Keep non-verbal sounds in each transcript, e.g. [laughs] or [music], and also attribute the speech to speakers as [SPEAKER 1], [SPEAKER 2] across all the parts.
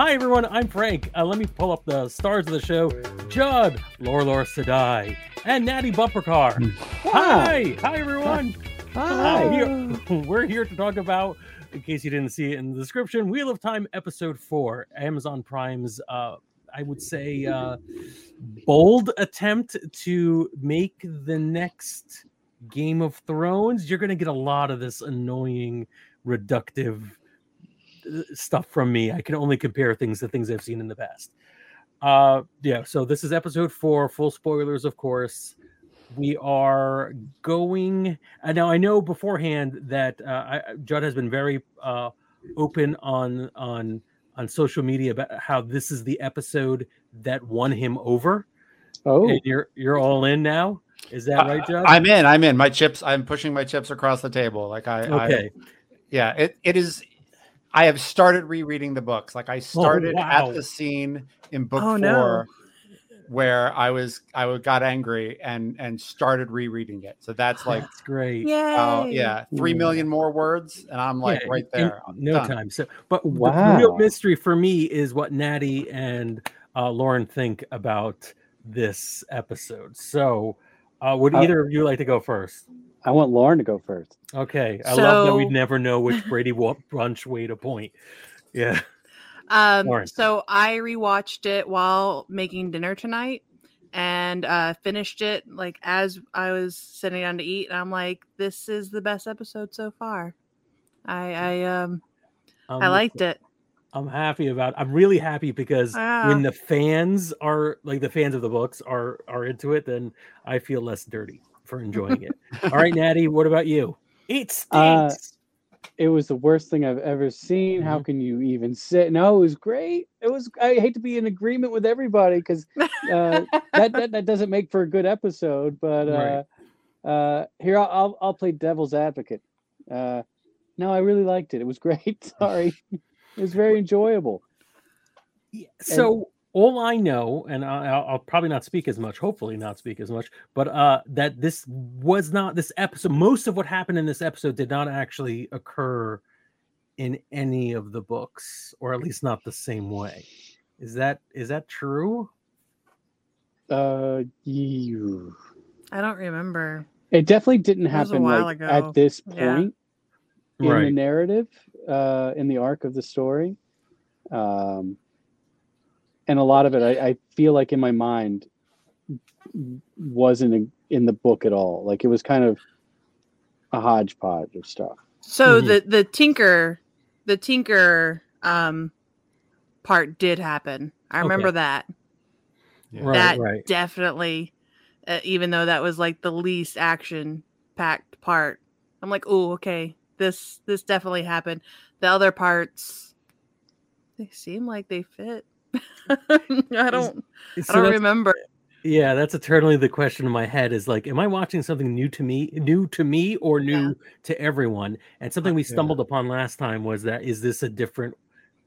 [SPEAKER 1] Hi, everyone. I'm Frank. Uh, let me pull up the stars of the show Judd, Lorlor Sedai, and Natty Bumpercar. Hi. Hi, everyone.
[SPEAKER 2] Hi.
[SPEAKER 1] Uh, we- [laughs] we're here to talk about, in case you didn't see it in the description, Wheel of Time Episode 4, Amazon Prime's, uh, I would say, uh, bold attempt to make the next Game of Thrones. You're going to get a lot of this annoying, reductive stuff from me. I can only compare things to things I've seen in the past. Uh, yeah, so this is episode four, full spoilers, of course. We are going. Uh, now, I know beforehand that uh, I, Judd has been very uh, open on on on social media about how this is the episode that won him over.
[SPEAKER 2] Oh,
[SPEAKER 1] And you're you're all in now. Is that right, Judd?
[SPEAKER 3] I'm in. I'm in. My chips. I'm pushing my chips across the table. Like I.
[SPEAKER 1] okay.
[SPEAKER 3] I, yeah. It. It is. I have started rereading the books. Like I started
[SPEAKER 1] Oh, wow.
[SPEAKER 3] at the scene in book
[SPEAKER 4] Oh,
[SPEAKER 3] four
[SPEAKER 4] no.
[SPEAKER 3] where I was I got angry and and started rereading it. So that's like
[SPEAKER 1] That's great.
[SPEAKER 4] Yay!
[SPEAKER 3] oh yeah, three million more words, and I'm like
[SPEAKER 1] Yeah,
[SPEAKER 3] right
[SPEAKER 1] in- in
[SPEAKER 3] there. I'm
[SPEAKER 1] no
[SPEAKER 3] done.
[SPEAKER 1] time. So, but the- the real mystery for me is what Natty and uh, Lauren think about this episode. So, uh, would
[SPEAKER 2] Uh,
[SPEAKER 1] either of you like to go first?
[SPEAKER 2] I want Lauren to go first.
[SPEAKER 1] Okay, I love that we
[SPEAKER 4] So-
[SPEAKER 1] never know which [laughs] Brady wa- Brunch way to point. Yeah,
[SPEAKER 4] Um,
[SPEAKER 1] Lauren.
[SPEAKER 4] so I rewatched it while making dinner tonight and uh finished it like as I was sitting down to eat. And I'm like, this is the best episode so far. I I um I
[SPEAKER 1] I'm-
[SPEAKER 4] liked it.
[SPEAKER 1] I'm happy about. I'm really happy because
[SPEAKER 4] Yeah.
[SPEAKER 1] when the fans are like the fans of the books are are into it, then I feel less dirty for enjoying it. All right, Natty, what about you? It
[SPEAKER 2] Uh,
[SPEAKER 1] stinks.
[SPEAKER 2] It was the worst thing I've ever seen. How
[SPEAKER 1] Mhm.
[SPEAKER 2] can you even sit? No, it was great. It was. I hate to be in agreement with everybody because uh, that, that that doesn't make for a good episode. But uh, uh, here I'll, I'll I'll play devil's advocate. Uh, no, I really liked it. It was great. [laughs] Sorry, it was very enjoyable.
[SPEAKER 1] Yeah, so all I know, and I, I'll, I'll probably not speak as much, hopefully not speak as much, but uh, that this was not this episode. Most of what happened in this episode did not actually occur in any of the books, or at least not the same way. Is that is that true?
[SPEAKER 2] Uh, you.
[SPEAKER 4] I don't remember.
[SPEAKER 2] It definitely didn't
[SPEAKER 4] It a
[SPEAKER 2] happen
[SPEAKER 4] while
[SPEAKER 2] like,
[SPEAKER 4] ago.
[SPEAKER 2] at this
[SPEAKER 4] Yeah.
[SPEAKER 2] point in the narrative, uh, in the arc of the story. Um, and a lot of it, I, I feel like in my mind, wasn't in, in the book at all. Like it was kind of a hodgepodge of stuff.
[SPEAKER 4] So
[SPEAKER 1] Mhm.
[SPEAKER 4] the the tinker the tinker um part did happen. I remember
[SPEAKER 1] Okay.
[SPEAKER 4] that.
[SPEAKER 3] Yeah.
[SPEAKER 1] Right,
[SPEAKER 4] that
[SPEAKER 1] right.
[SPEAKER 4] definitely uh, even though that was like the least action packed part i'm like oh okay this this definitely happened the other parts they seem like they fit [laughs] i don't i
[SPEAKER 1] So
[SPEAKER 4] don't remember
[SPEAKER 1] Yeah, that's eternally the question in my head is like, am I watching something new to me, new to me, or new
[SPEAKER 4] Yeah.
[SPEAKER 1] to everyone? And something we
[SPEAKER 3] Yeah.
[SPEAKER 1] stumbled upon last time was that is this a different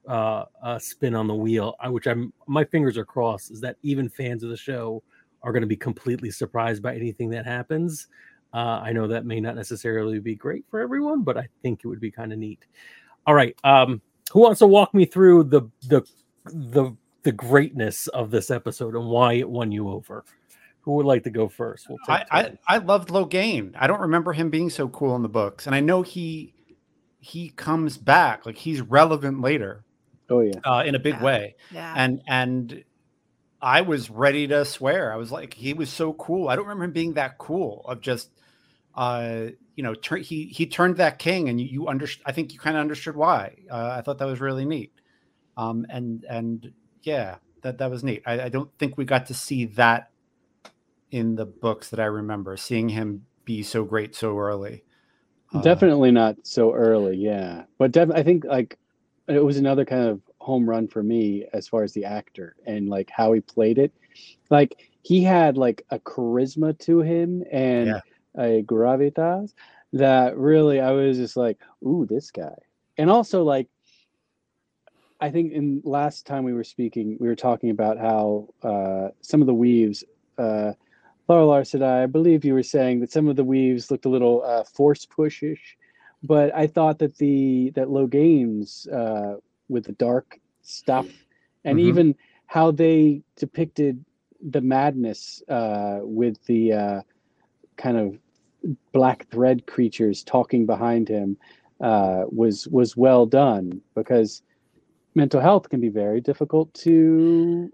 [SPEAKER 1] uh, uh spin on the wheel? I, which I'm my fingers are crossed is that even fans of the show are going to be completely surprised by anything that happens. Uh, I know that may not necessarily be great for everyone, but I think it would be kind of neat. All right, um, who wants to walk me through the the the the greatness of this episode and why it won you over. Who would like to go first? We'll
[SPEAKER 3] I,
[SPEAKER 1] take
[SPEAKER 3] I
[SPEAKER 1] turns.
[SPEAKER 3] I loved Logain. I don't remember him being so cool in the books, and I know he he comes back like he's relevant later
[SPEAKER 2] Oh yeah.
[SPEAKER 3] uh, in a big
[SPEAKER 4] Yeah.
[SPEAKER 3] way.
[SPEAKER 4] yeah
[SPEAKER 3] and and I was ready to swear. I was like, he was so cool. I don't remember him being that cool. Of just, uh, you know, tur- he he turned that king, and you, you understood. I think you kind of understood why. Uh, I thought that was really neat. Um, and and yeah, that that was neat. I, I don't think we got to see that in the books that I remember. Seeing him be so great so early. Uh,
[SPEAKER 2] Definitely not so early, yeah. But def- I think like it was another kind of home run for me as far as the actor and like how he played it. Like he had like a charisma to him and
[SPEAKER 3] Yeah.
[SPEAKER 2] a gravitas that really I was just like, ooh, this guy. And also like I think in last time we were speaking, we were talking about how uh, some of the weaves uh, Laura Larsedai, I believe you were saying that some of the weaves looked a little uh, force pushish, but I thought that the that Logain's uh, with the dark stuff, and
[SPEAKER 3] Mhm.
[SPEAKER 2] even how they depicted the madness uh, with the uh, kind of black thread creatures talking behind him uh, was was well done because mental health can be very difficult to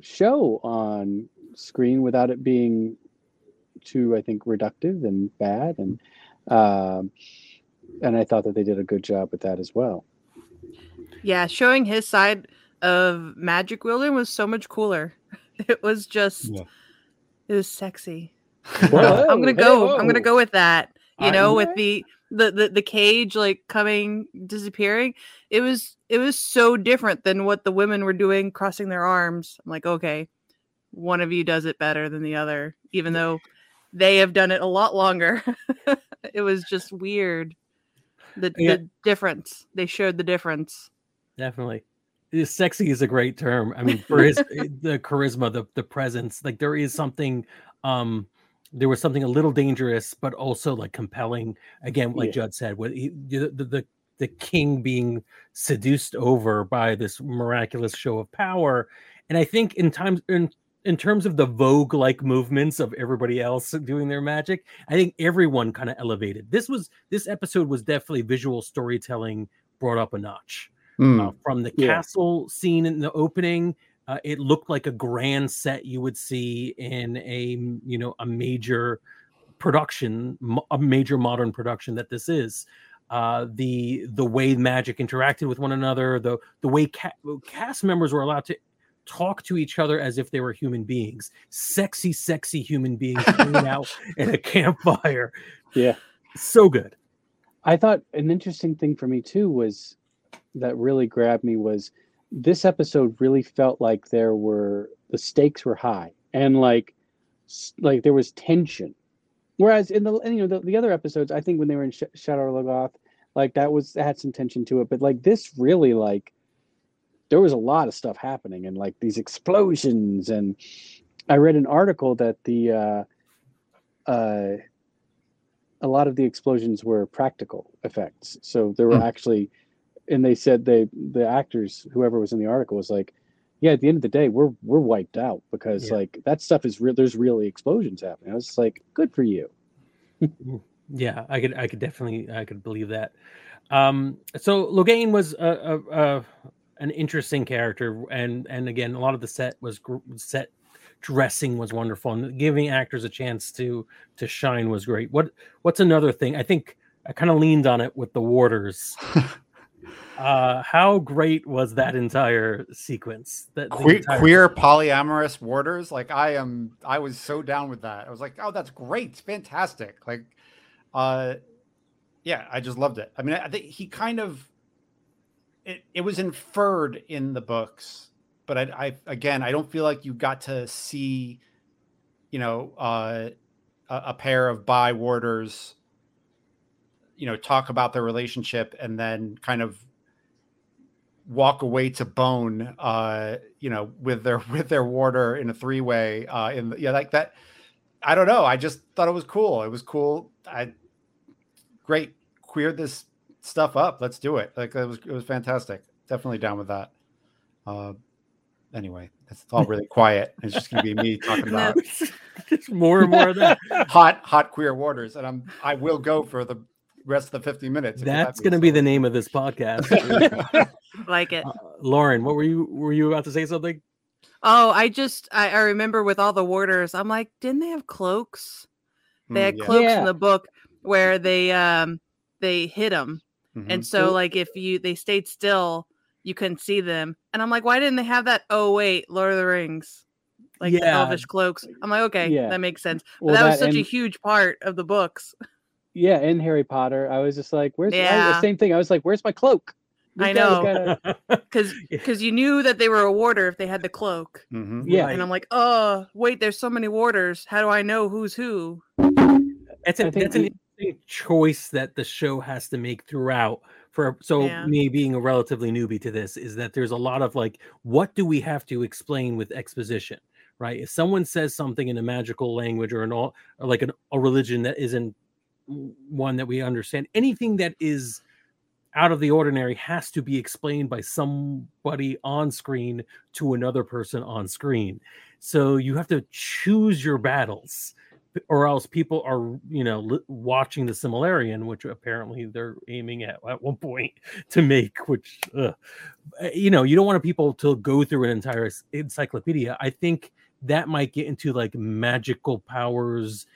[SPEAKER 2] show on screen without it being too, I think, reductive and bad. And um, and I thought that they did a good job with that as well.
[SPEAKER 4] Yeah, showing his side of magic wielding was so much cooler. [laughs] It was just,
[SPEAKER 1] Yeah.
[SPEAKER 4] it was sexy.
[SPEAKER 2] Whoa, [laughs]
[SPEAKER 4] I'm gonna
[SPEAKER 2] hey,
[SPEAKER 4] go. I'm gonna go with that. You
[SPEAKER 1] I-
[SPEAKER 4] know, with
[SPEAKER 2] Alright.
[SPEAKER 4] the, the the the cage like coming disappearing. It was it was so different than what the women were doing, crossing their arms. I'm like, okay, one of you does it better than the other, even though they have done it a lot longer. [laughs] it was just weird. The
[SPEAKER 1] Yeah.
[SPEAKER 4] the difference. They showed the difference.
[SPEAKER 1] Definitely. Uh, Sexy is a great term. I mean, for his eh, the charisma, the the presence, like there is something um there was something a little dangerous, but also like compelling. Again, like
[SPEAKER 2] Yeah.
[SPEAKER 1] Judd said, with he, the, the the king being seduced over by this miraculous show of power. And I think in times in in terms of the vogue like movements of everybody else doing their magic, I think everyone kind of elevated. This was this episode was definitely visual storytelling brought up a notch
[SPEAKER 3] Mm.
[SPEAKER 1] uh, from the
[SPEAKER 2] Yeah.
[SPEAKER 1] castle scene in the opening. Uh, it looked like a grand set you would see in a you know a major production, a major modern production that this is. Uh, the the way magic interacted with one another, the the way ca- cast members were allowed to talk to each other as if they were human beings, sexy, sexy human beings hanging [laughs] out in a campfire.
[SPEAKER 2] Yeah.
[SPEAKER 1] So good.
[SPEAKER 2] I thought an interesting thing for me too was that really grabbed me was this episode really felt like there were the stakes were high and like like there was tension. Whereas in the and, you know the, the other episodes, I think when they were in Sh- Shadow of Logoth, like that was had some tension to it. But like this really like there was a lot of stuff happening and like these explosions and I read an article that the uh, uh, a lot of the explosions were practical effects. So there were
[SPEAKER 3] Hmm.
[SPEAKER 2] actually, and they said they the actors, whoever was in the article, was like, yeah, at the end of the day, we're we're wiped out because
[SPEAKER 1] Yeah.
[SPEAKER 2] like that stuff is real. There's really explosions happening. I was just like, good for you. [laughs]
[SPEAKER 1] Yeah, I could, I could definitely, I could believe that. Um, so Logain was a, a, a an interesting character, and and again, a lot of the set was gr- set dressing was wonderful, and giving actors a chance to to shine was great. What what's another thing? I think I kind of leaned on it with the warders. [laughs] uh, how great was that entire sequence? That the
[SPEAKER 3] queer,
[SPEAKER 1] entire-
[SPEAKER 3] queer polyamorous warders? Like i am i was so down with that. I was like oh that's great. Fantastic. Like uh yeah i just loved it. I mean i think he kind of it, it was inferred in the books but I, I again i don't feel like you got to see you know uh a, a pair of bi warders you know talk about their relationship and then kind of walk away to bone uh you know with their [laughs] with their warder in a three way uh in the, yeah like that i don't know i just thought it was cool it was cool i great queer this stuff up let's do it like it was it was fantastic definitely down with that uh anyway it's all [laughs] really quiet it's just gonna be me talking about
[SPEAKER 1] Just more and more of that. [laughs]
[SPEAKER 3] hot hot queer warders and i'm i will go for the rest of the 50 minutes
[SPEAKER 1] That's going to be the name of this podcast.
[SPEAKER 4] Like it.
[SPEAKER 1] Uh, Lauren, what were you were you about to say something?
[SPEAKER 4] Oh, I just I, I remember with all the warders, I'm like, didn't they have cloaks? They
[SPEAKER 3] Mm,
[SPEAKER 4] had
[SPEAKER 3] yeah.
[SPEAKER 4] cloaks
[SPEAKER 2] Yeah.
[SPEAKER 4] in the book where they um they hid them,
[SPEAKER 3] Mhm.
[SPEAKER 4] and so
[SPEAKER 2] Well-
[SPEAKER 4] like if you they stayed still, you couldn't see them. And I'm like, why didn't they have that? Oh wait, Lord of the Rings, like the
[SPEAKER 1] Yeah.
[SPEAKER 4] elvish cloaks. I'm like, okay,
[SPEAKER 2] Yeah.
[SPEAKER 4] that makes sense. But
[SPEAKER 2] Well,
[SPEAKER 4] that, was such a huge part of the books.
[SPEAKER 2] yeah, in Harry Potter, I was just like, where's I- the same thing? I was like, where's my cloak?
[SPEAKER 4] I know.
[SPEAKER 2] gotta- [laughs]
[SPEAKER 4] Because because [laughs] you knew that they were a warder if they had the cloak.
[SPEAKER 3] Mhm.
[SPEAKER 2] yeah,
[SPEAKER 4] And I'm like, oh wait, there's so many warders. How do I know who's who?
[SPEAKER 1] That's
[SPEAKER 2] I
[SPEAKER 1] an,
[SPEAKER 2] think
[SPEAKER 1] that's an interesting choice that the show has to make throughout. For so
[SPEAKER 4] Yeah.
[SPEAKER 1] me being a relatively newbie to this is that there's a lot of like, what do we have to explain with exposition, right? If someone says something in a magical language or an all or like an, a religion that isn't one that we understand, anything that is out of the ordinary has to be explained by somebody on screen to another person on screen. So you have to choose your battles, or else people are, you know, watching the Silmarillion, which apparently they're aiming at at one point [laughs] to make. Which. Uh, you know, you don't want people to go through an entire encyclopedia. I think that might get into like magical powers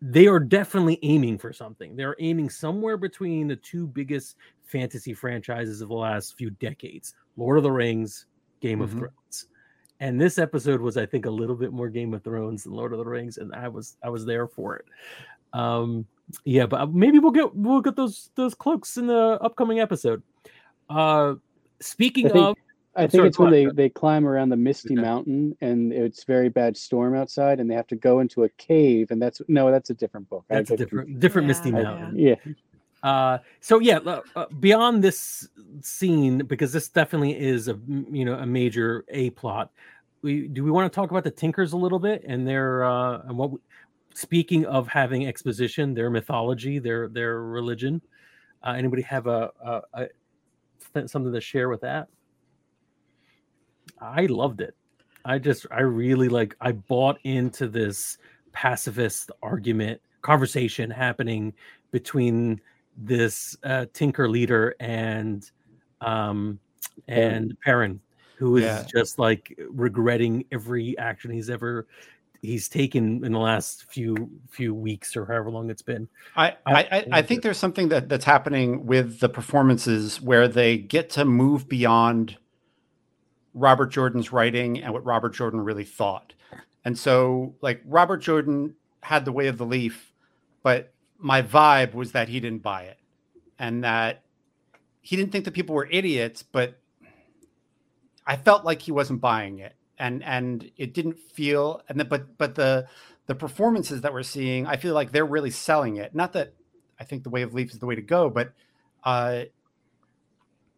[SPEAKER 1] they are definitely aiming for something. They're aiming somewhere between the two biggest fantasy franchises of the last few decades Lord of the Rings, Game of
[SPEAKER 3] Mhm.
[SPEAKER 1] Thrones. And this episode was, I think, a little bit more Game of Thrones than Lord of the Rings, and I was I was there for it. Um, yeah, but uh, maybe we'll get we'll get those those cloaks in the upcoming episode. Uh, speaking
[SPEAKER 2] think-
[SPEAKER 1] of,
[SPEAKER 2] I think it's when they, they climb around the misty
[SPEAKER 1] Okay.
[SPEAKER 2] mountain and it's very bad storm outside and they have to go into a cave and that's no that's a different book.
[SPEAKER 1] That's a
[SPEAKER 2] get
[SPEAKER 1] different different Misty
[SPEAKER 4] Yeah,
[SPEAKER 1] Mountain.
[SPEAKER 2] Yeah,
[SPEAKER 1] Uh, so yeah, uh, uh, beyond this scene, because this definitely is a you know a major a plot. We do we want to talk about the Tinkers a little bit and their uh, and what? we- speaking of having exposition, their mythology, their their religion. Uh, anybody have a, a, a something to share with that? I loved it. I just I really like I bought into this pacifist argument conversation happening between this uh, tinker leader and um and Perrin who is
[SPEAKER 3] Yeah.
[SPEAKER 1] just like regretting every action he's ever he's taken in the last few few weeks or however long it's been.
[SPEAKER 3] I,
[SPEAKER 1] I
[SPEAKER 3] I, I, I think there's something that, that's happening with the performances where they get to move beyond Robert Jordan's writing and what Robert Jordan really thought. And so, like, Robert Jordan had the way of the leaf, but my vibe was that he didn't buy it and that he didn't think that people were idiots, but I felt like he wasn't buying it. And and it didn't feel and the, but but the the performances that we're seeing, I feel like they're really selling it. Not that I think the way of leaf is the way to go, but uh,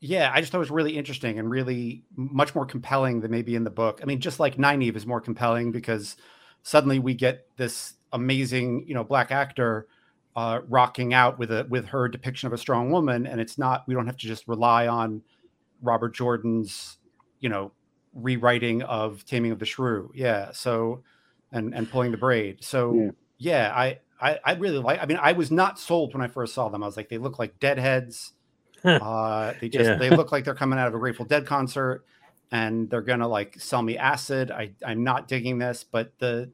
[SPEAKER 3] yeah, I just thought it was really interesting and really much more compelling than maybe in the book. I mean, just like Nynaeve is more compelling because suddenly we get this amazing, you know, black actor uh, rocking out with a with her depiction of a strong woman, and it's not we don't have to just rely on Robert Jordan's, you know, rewriting of Taming of the Shrew. Yeah, so and and pulling the braid. So
[SPEAKER 2] Yeah.
[SPEAKER 3] yeah, I, I I really like. I mean, I was not sold when I first saw them. I was like, they look like deadheads. [laughs] uh, they just
[SPEAKER 1] Yeah.
[SPEAKER 3] they look like they're coming out of a Grateful Dead concert, and they're gonna like sell me acid. I I'm not digging this, but the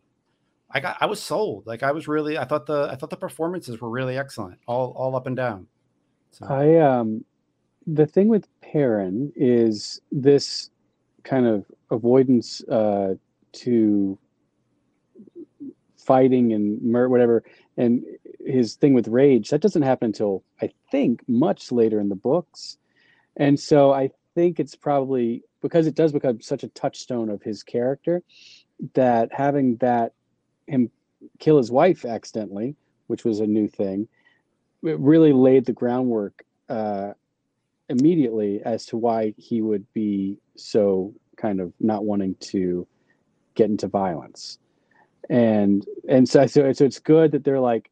[SPEAKER 3] I got I was sold. Like I was really I thought the I thought the performances were really excellent, all all up and down. So,
[SPEAKER 2] I um the thing with Perrin is this kind of avoidance uh to fighting and murder whatever and his thing with rage that doesn't happen until I think much later in the books. And so I think it's probably because it does become such a touchstone of his character that having that him kill his wife accidentally, which was a new thing, it really laid the groundwork uh, immediately as to why he would be so kind of not wanting to get into violence. And and so so, so it's good that they're like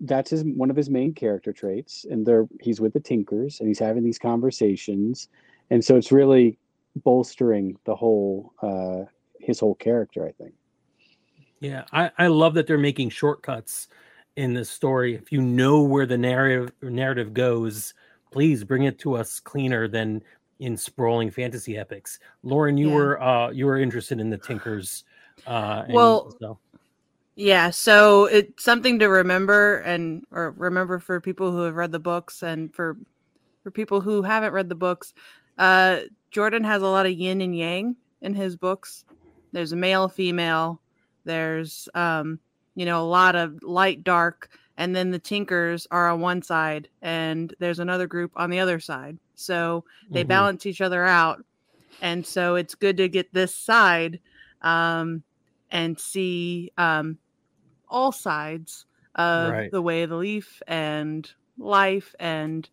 [SPEAKER 2] that's his one of his main character traits and they're he's with the tinkers and he's having these conversations and so it's really bolstering the whole uh his whole character i think
[SPEAKER 1] Yeah, I, I love that they're making shortcuts in this story. If you know where the narrative narrative goes, please bring it to us cleaner than in sprawling fantasy epics. Lauren, you
[SPEAKER 4] Yeah.
[SPEAKER 1] were uh you were interested in the Tinkers. Uh and
[SPEAKER 4] Well,
[SPEAKER 1] so,
[SPEAKER 4] Yeah, so it's something to remember and or remember for people who have read the books and for for people who haven't read the books. Uh Jordan has a lot of yin and yang in his books. There's a male, female, there's um you know a lot of light dark and then the tinkers are on one side and there's another group on the other side. So they
[SPEAKER 1] mhm.
[SPEAKER 4] balance each other out and so it's good to get this side um, and see um, all sides of
[SPEAKER 1] Right.
[SPEAKER 4] the way of the leaf and life and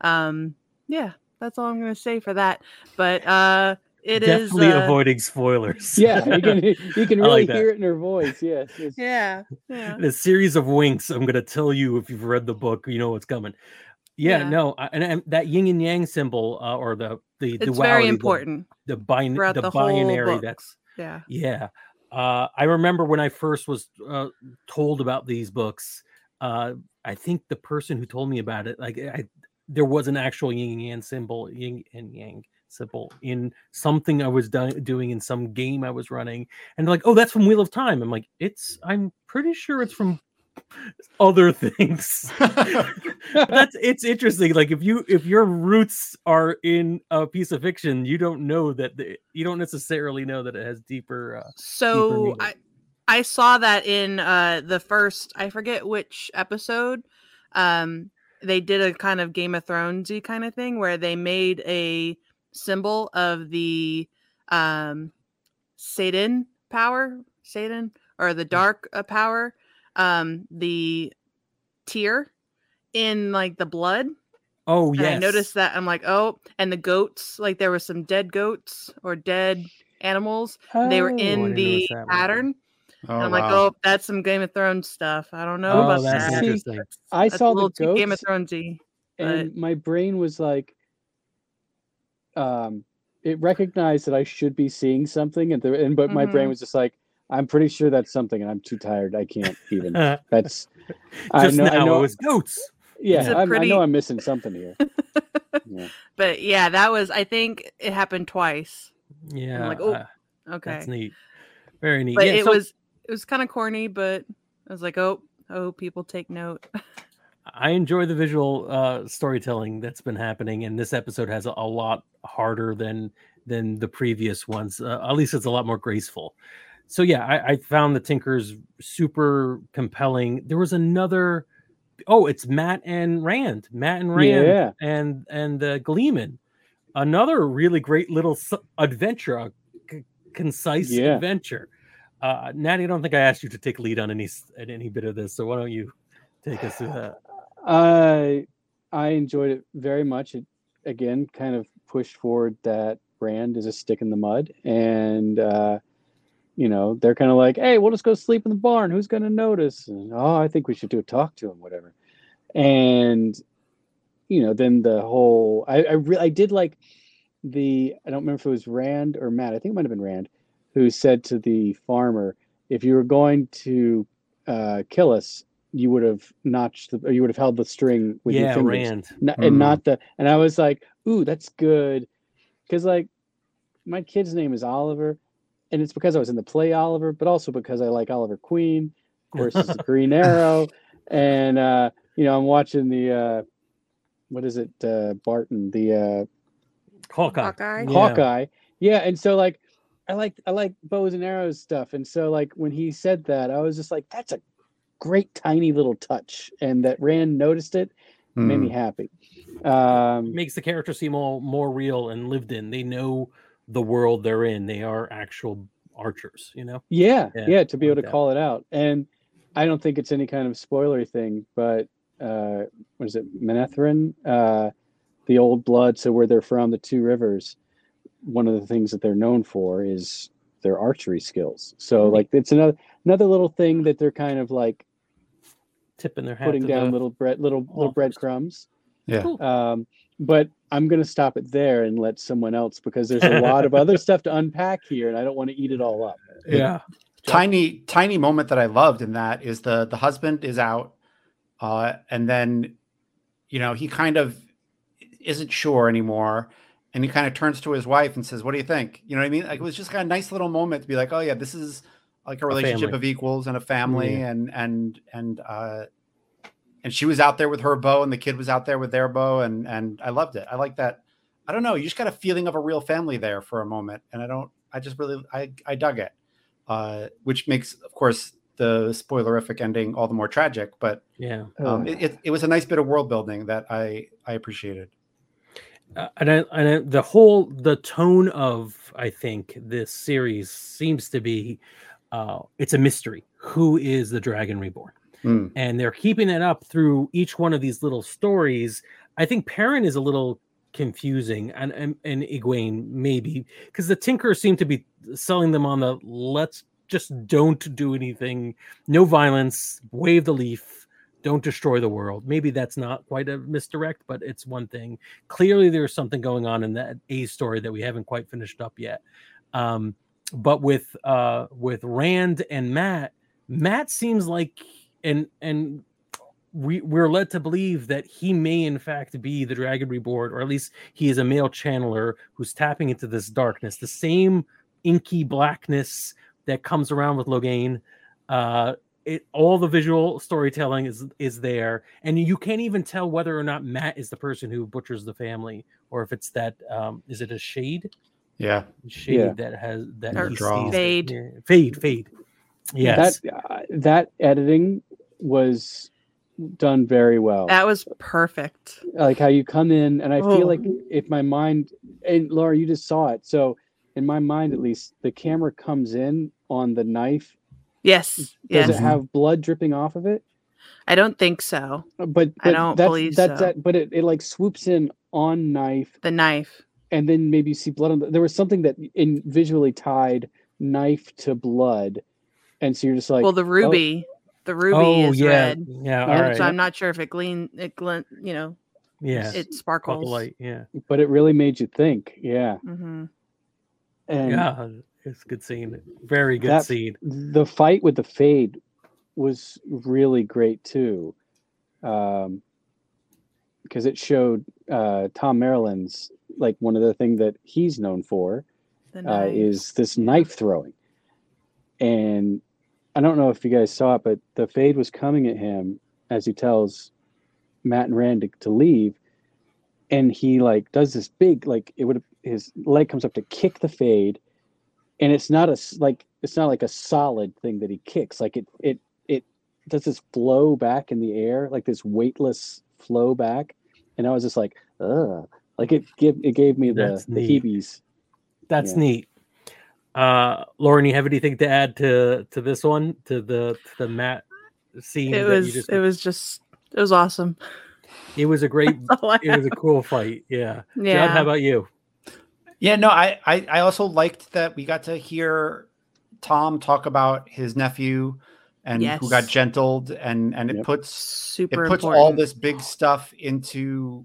[SPEAKER 4] um, yeah that's all i'm going to say for that but uh it is
[SPEAKER 1] definitely
[SPEAKER 4] uh,
[SPEAKER 1] avoiding spoilers.
[SPEAKER 2] yeah you can [laughs] [laughs] you can really
[SPEAKER 1] like
[SPEAKER 2] hear it in her voice yes it's,
[SPEAKER 4] yeah yeah
[SPEAKER 1] a series of winks. I'm gonna tell you if you've read the book, you know what's coming. yeah,
[SPEAKER 4] Yeah.
[SPEAKER 1] no, I- and, and that yin and yang symbol uh, or the the
[SPEAKER 4] It's
[SPEAKER 1] duality,
[SPEAKER 4] very important.
[SPEAKER 1] The, bin-
[SPEAKER 4] throughout
[SPEAKER 1] the,
[SPEAKER 4] the
[SPEAKER 1] binary. That's
[SPEAKER 4] Yeah.
[SPEAKER 1] yeah. Uh, I remember when I first was uh, told about these books. Uh, I think the person who told me about it, like, I, there was an actual yin and yang symbol, yin and yang symbol in something I was do- doing in some game I was running, and like, oh, that's from Wheel of Time. I'm like, it's. I'm pretty sure it's from other things. [laughs] That's it's interesting. Like if you if your roots are in a piece of fiction, you don't know that the, you don't necessarily know that it has deeper. Uh,
[SPEAKER 4] So
[SPEAKER 1] meaning.
[SPEAKER 4] I I saw that in uh the first I forget which episode. Um they did a kind of Game of Thronesy kind of thing where they made a symbol of the um Satan power, Satan or
[SPEAKER 1] Mm.
[SPEAKER 4] the dark uh, power, um the tear in like the blood.
[SPEAKER 1] oh
[SPEAKER 4] And
[SPEAKER 1] yes,
[SPEAKER 4] I noticed that I'm like, oh, and the goats, like there were some dead goats or dead animals. They were
[SPEAKER 2] Oh,
[SPEAKER 4] in the
[SPEAKER 1] notice that one.
[SPEAKER 4] pattern.
[SPEAKER 3] Oh,
[SPEAKER 4] I'm like, oh, that's some Game of Thrones stuff. I don't know
[SPEAKER 1] Oh,
[SPEAKER 4] about
[SPEAKER 1] that's
[SPEAKER 4] that.
[SPEAKER 2] See,
[SPEAKER 1] interesting.
[SPEAKER 2] I
[SPEAKER 4] That's
[SPEAKER 2] saw the
[SPEAKER 4] too Game of
[SPEAKER 2] goats
[SPEAKER 4] Thronesy.
[SPEAKER 2] and my brain was like um it recognized that I should be seeing something and, the, and but my brain
[SPEAKER 4] Mhm.
[SPEAKER 2] was just like I'm pretty sure that's something and I'm too tired I can't even [laughs]
[SPEAKER 1] Just
[SPEAKER 2] that's I know
[SPEAKER 1] now
[SPEAKER 2] I know
[SPEAKER 1] it was goats.
[SPEAKER 2] yeah
[SPEAKER 4] It's a
[SPEAKER 2] I'm, I know I'm missing something here [laughs] yeah.
[SPEAKER 4] But yeah, that was I think it happened twice.
[SPEAKER 1] Yeah,
[SPEAKER 4] like, oh,
[SPEAKER 1] uh,
[SPEAKER 4] Okay.
[SPEAKER 1] that's neat. Very neat.
[SPEAKER 4] But
[SPEAKER 1] yeah,
[SPEAKER 4] it
[SPEAKER 1] so
[SPEAKER 4] was it was kind of corny, but I was like, oh, oh, people take note.
[SPEAKER 1] I enjoy the visual uh, storytelling that's been happening, and this episode has a, a lot harder than than the previous ones. Uh, at least it's a lot more graceful. So yeah, I, I found the Tinkers super compelling. There was another. Oh, it's Mat and Rand. Mat and Rand
[SPEAKER 2] Yeah.
[SPEAKER 1] and and uh, Gleeman. Another really great little adventure, a c- concise
[SPEAKER 2] Yeah.
[SPEAKER 1] adventure. Uh, Natty, I don't think I asked you to take lead on any at any bit of this, so why don't you take us through that?
[SPEAKER 2] I I enjoyed it very much. It again kind of pushed forward that Rand is a stick in the mud, and uh, you know they're kind of like, "Hey, we'll just go sleep in the barn. Who's going to notice?" And, oh, I think we should do a talk to him, whatever. And you know, then the whole I I, re- I did like the I don't remember if it was Rand or Mat. I think it might have been Rand who said to the farmer, "If you were going to uh, kill us." You would have notched the, or you would have held the string with your
[SPEAKER 1] yeah,
[SPEAKER 2] fingers
[SPEAKER 1] Rand.
[SPEAKER 2] not,
[SPEAKER 3] Mhm.
[SPEAKER 2] and not the and i was like ooh that's good because like my kid's name is oliver and it's because i was in the play oliver but also because i like oliver queen of course it's the green arrow and uh you know i'm watching the uh what is it uh barton the uh
[SPEAKER 1] Hawkeye.
[SPEAKER 4] Hawkeye?
[SPEAKER 1] Yeah.
[SPEAKER 2] hawkeye yeah and so like i like i like bows and arrows stuff and so like when he said that i was just like that's a great tiny little touch and that rand noticed it made me
[SPEAKER 3] Hmm.
[SPEAKER 2] happy um
[SPEAKER 1] Makes the character seem all more real and lived in. They know the world they're in. They are actual archers, you know?
[SPEAKER 2] Yeah,
[SPEAKER 1] Yeah,
[SPEAKER 2] yeah, to be able
[SPEAKER 1] like
[SPEAKER 2] to
[SPEAKER 1] that.
[SPEAKER 2] call it out. And I don't think it's any kind of spoilery thing, but uh what is it, Manetheren? Uh the old blood, so where they're from, the two rivers, one of the things that they're known for is their archery skills. So
[SPEAKER 1] Neat.
[SPEAKER 2] like it's another another little thing that they're kind of like
[SPEAKER 1] Tipping their hat
[SPEAKER 2] putting down
[SPEAKER 1] the-
[SPEAKER 2] little bread little little breadcrumbs.
[SPEAKER 3] Yeah.
[SPEAKER 1] Cool.
[SPEAKER 2] Um but I'm gonna stop it there and let someone else because there's a lot of other [laughs] stuff to unpack here and I don't want to eat it all up.
[SPEAKER 1] Yeah.
[SPEAKER 3] tiny tiny moment that I loved in that is the the husband is out, uh, and then, you know, he kind of isn't sure anymore, and he kind of turns to his wife and says, "What do you think?" You know what I mean? Like it was just kind of a nice little moment to be like, "Oh yeah, this is like a relationship
[SPEAKER 1] family.
[SPEAKER 3] of equals and a family,"
[SPEAKER 1] Yeah.
[SPEAKER 3] and and and uh, and she was out there with her bow, and the kid was out there with their bow, and and I loved it. I like that. I don't know. You just got a feeling of a real family there for a moment, and I don't. I just really I I dug it uh, which makes, of course, the spoilerific ending all the more tragic. But
[SPEAKER 1] Yeah.
[SPEAKER 3] um, it, it, it was a nice bit of world building that I I appreciated.
[SPEAKER 1] Uh, and I, and I, the whole the tone of I think this series seems to be uh, it's a mystery. Who is the Dragon Reborn?
[SPEAKER 3] Mm.
[SPEAKER 1] and they're keeping it up through each one of these little stories. I think Perrin is a little confusing, and and, and Egwene maybe because the Tinkers seem to be selling them on the let's just don't do anything, no violence, wave the leaf, don't destroy the world. Maybe that's not quite a misdirect, but it's one thing. Clearly, there's something going on in that A story that we haven't quite finished up yet. Um, but with uh, with Rand and Mat, Mat seems like and and we we're led to believe that he may in fact be the Dragon Reborn, or at least he is a male channeler who's tapping into this darkness, the same inky blackness that comes around with Logain. Uh, it all the visual storytelling is is there, and you can't even tell whether or not Mat is the person who butchers the family, or if it's that um, is it a shade?
[SPEAKER 3] Yeah,
[SPEAKER 1] shade
[SPEAKER 2] Yeah.
[SPEAKER 1] that has that
[SPEAKER 4] Or
[SPEAKER 1] he
[SPEAKER 3] draw.
[SPEAKER 1] sees.
[SPEAKER 4] Fade.
[SPEAKER 1] Yeah, fade, fade. Yes,
[SPEAKER 2] That uh, that editing was done very well.
[SPEAKER 4] That was perfect.
[SPEAKER 2] like how you come in and i
[SPEAKER 4] Oh.
[SPEAKER 2] feel like if my mind and laura you just saw it so in my mind at least the camera comes in on the knife
[SPEAKER 4] Yes.
[SPEAKER 2] does
[SPEAKER 4] Yes.
[SPEAKER 2] it have blood dripping off of it
[SPEAKER 4] I don't think so.
[SPEAKER 2] Uh, but,
[SPEAKER 4] I don't
[SPEAKER 2] that's,
[SPEAKER 4] believe
[SPEAKER 2] that's
[SPEAKER 4] so.
[SPEAKER 2] that but it, it like swoops in on knife
[SPEAKER 4] The knife.
[SPEAKER 2] and then maybe you see blood on the, there was something that in visually tied knife to blood and so you're just like
[SPEAKER 4] well, the ruby. The ruby
[SPEAKER 1] oh
[SPEAKER 4] is
[SPEAKER 1] yeah,
[SPEAKER 4] red.
[SPEAKER 1] yeah. All
[SPEAKER 2] And
[SPEAKER 1] right,
[SPEAKER 4] So I'm not sure if it glean it glint, you know,
[SPEAKER 1] yeah.
[SPEAKER 4] it
[SPEAKER 1] Caught
[SPEAKER 4] sparkles.
[SPEAKER 1] light, yeah,
[SPEAKER 2] but it really made you think yeah
[SPEAKER 4] Mm-hmm.
[SPEAKER 2] and
[SPEAKER 1] yeah. It's a good scene. Very good
[SPEAKER 2] That-
[SPEAKER 1] scene.
[SPEAKER 2] the fight with the fade was really great too um because it showed uh Thom Merrilin's like one of the things that he's known for uh, is this knife throwing and i don't know if you guys saw it but the fade was coming at him as he tells Mat and rand to, to leave and he like does this big like it would his leg comes up to kick the fade and it's not a like it's not like a solid thing that he kicks like it it it does this flow back in the air like this weightless flow back and i was just like Ugh. like it give it gave me the
[SPEAKER 1] That's
[SPEAKER 2] the
[SPEAKER 1] neat.
[SPEAKER 2] heebies
[SPEAKER 1] That's
[SPEAKER 2] Yeah.
[SPEAKER 1] neat. Uh, Lauren, you have anything to add to to this one to the to the Mat scene?
[SPEAKER 4] it
[SPEAKER 1] that you
[SPEAKER 4] was
[SPEAKER 1] just,
[SPEAKER 4] it was just it was awesome.
[SPEAKER 1] it was a [laughs] great.
[SPEAKER 4] That's all I
[SPEAKER 1] it was a cool fight. Yeah. Judd,
[SPEAKER 4] yeah.
[SPEAKER 1] how about you?
[SPEAKER 3] Yeah, no, I, I I also liked that we got to hear Thom talk about his nephew and who got gentled and and it
[SPEAKER 2] Yep.
[SPEAKER 3] puts
[SPEAKER 4] Super
[SPEAKER 3] it puts
[SPEAKER 4] important.
[SPEAKER 3] all this big stuff into